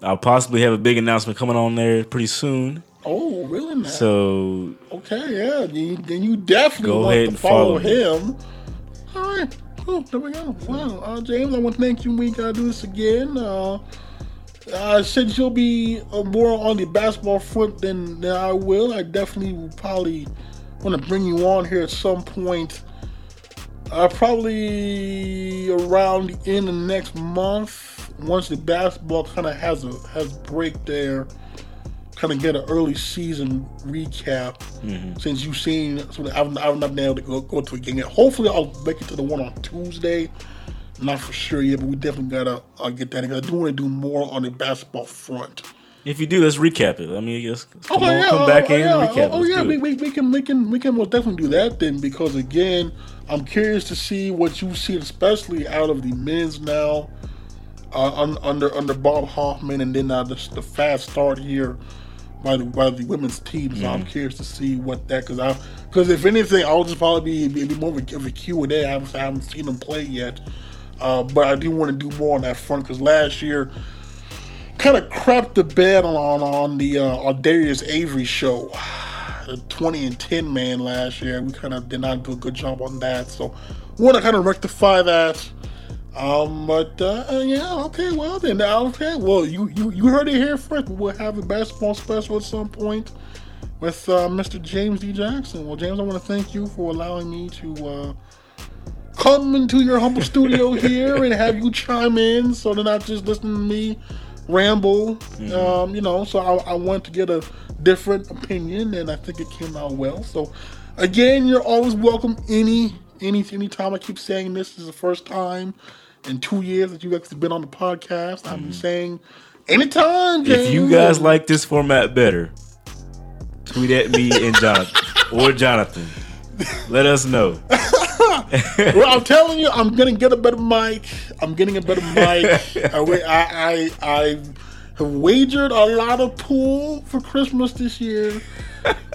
A: I'll possibly have a big announcement coming on there pretty soon.
B: Oh, really? Now?
A: So
B: Okay, yeah. Then you, then you definitely
A: Go
B: want
A: ahead
B: to
A: and
B: follow,
A: follow
B: him. All right. Cool. There we go. Wow. Uh, James, I want to thank you. We got to do this again. Uh, uh, since you'll be uh, more on the basketball front than, than I will, I definitely will probably want to bring you on here at some point. Uh, probably around the end of next month, once the basketball kind of has a has break there kind of get an early season recap since you've seen. So I've, I've not been able to go, go to a game yet. Hopefully, I'll make it to the one on Tuesday. Not for sure yet, but we definitely gotta uh, get that. I do want to do more on the basketball front.
A: If you do, let's recap it. I mean, let's come,
B: Okay,
A: on,
B: yeah,
A: come
B: oh,
A: back
B: oh,
A: in
B: yeah,
A: and recap.
B: Oh, oh, yeah, we, we, we can we can we can most definitely do that then because again, I'm curious to see what you see, especially out of the men's now, uh, un, under under Bob Hoffman, and then uh, the, the fast start here by the by the women's team. So
A: Mm-hmm.
B: I'm curious to see what that because I because if anything, I'll just probably be, be more of a, of a Q and A. I haven't, I haven't seen them play yet, uh, but I do want to do more on that front because last year kind of crapped the bed on on, the uh, on Darius Avery show. (sighs) The 20 and 10 man last year. We kind of did not do a good job on that. So want to kind of rectify that. Um, but uh, yeah, okay, well then, okay, well you you, you heard it here first. We'll have a basketball special at some point with uh, Mr. James D. Jackson. Well, James, I want to thank you for allowing me to uh, come into your humble studio (laughs) here and have you chime in, so they're not just listening to me ramble. Um, you know, so I, I want to get a different opinion, and I think it came out well. So, again, you're always welcome. Any any any time I keep saying this, this is the first time in two years that you've actually been on the podcast. I'm saying anytime. James.
A: If you guys like this format better, tweet at me and Jonathan (laughs) or Jonathan. Let us know. (laughs) (laughs)
B: well, I'm telling you, I'm gonna get a better mic. I'm getting a better mic. I, (laughs) I, I, I have wagered a lot of pool for Christmas this year,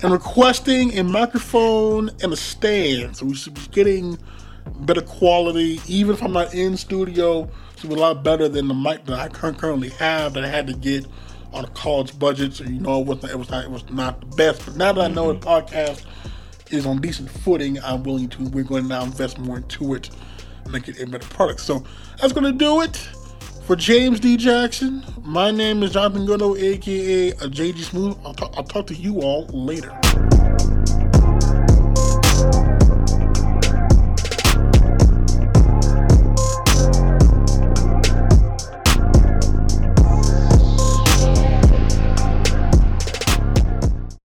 B: and requesting a microphone and a stand. So we should be getting better quality, even if I'm not in studio. It's a lot better than the mic that I currently have that I had to get on a college budget. So you know, it was not, it was not, it was not the best. But now that I know mm-hmm. the podcast is on decent footing, I'm willing to. We're going to now invest more into it make it a better product. So that's going to do it for James D. Jackson. My name is Jonathan Goudeau, aka JG Smooth. I'll talk, I'll talk to you all later.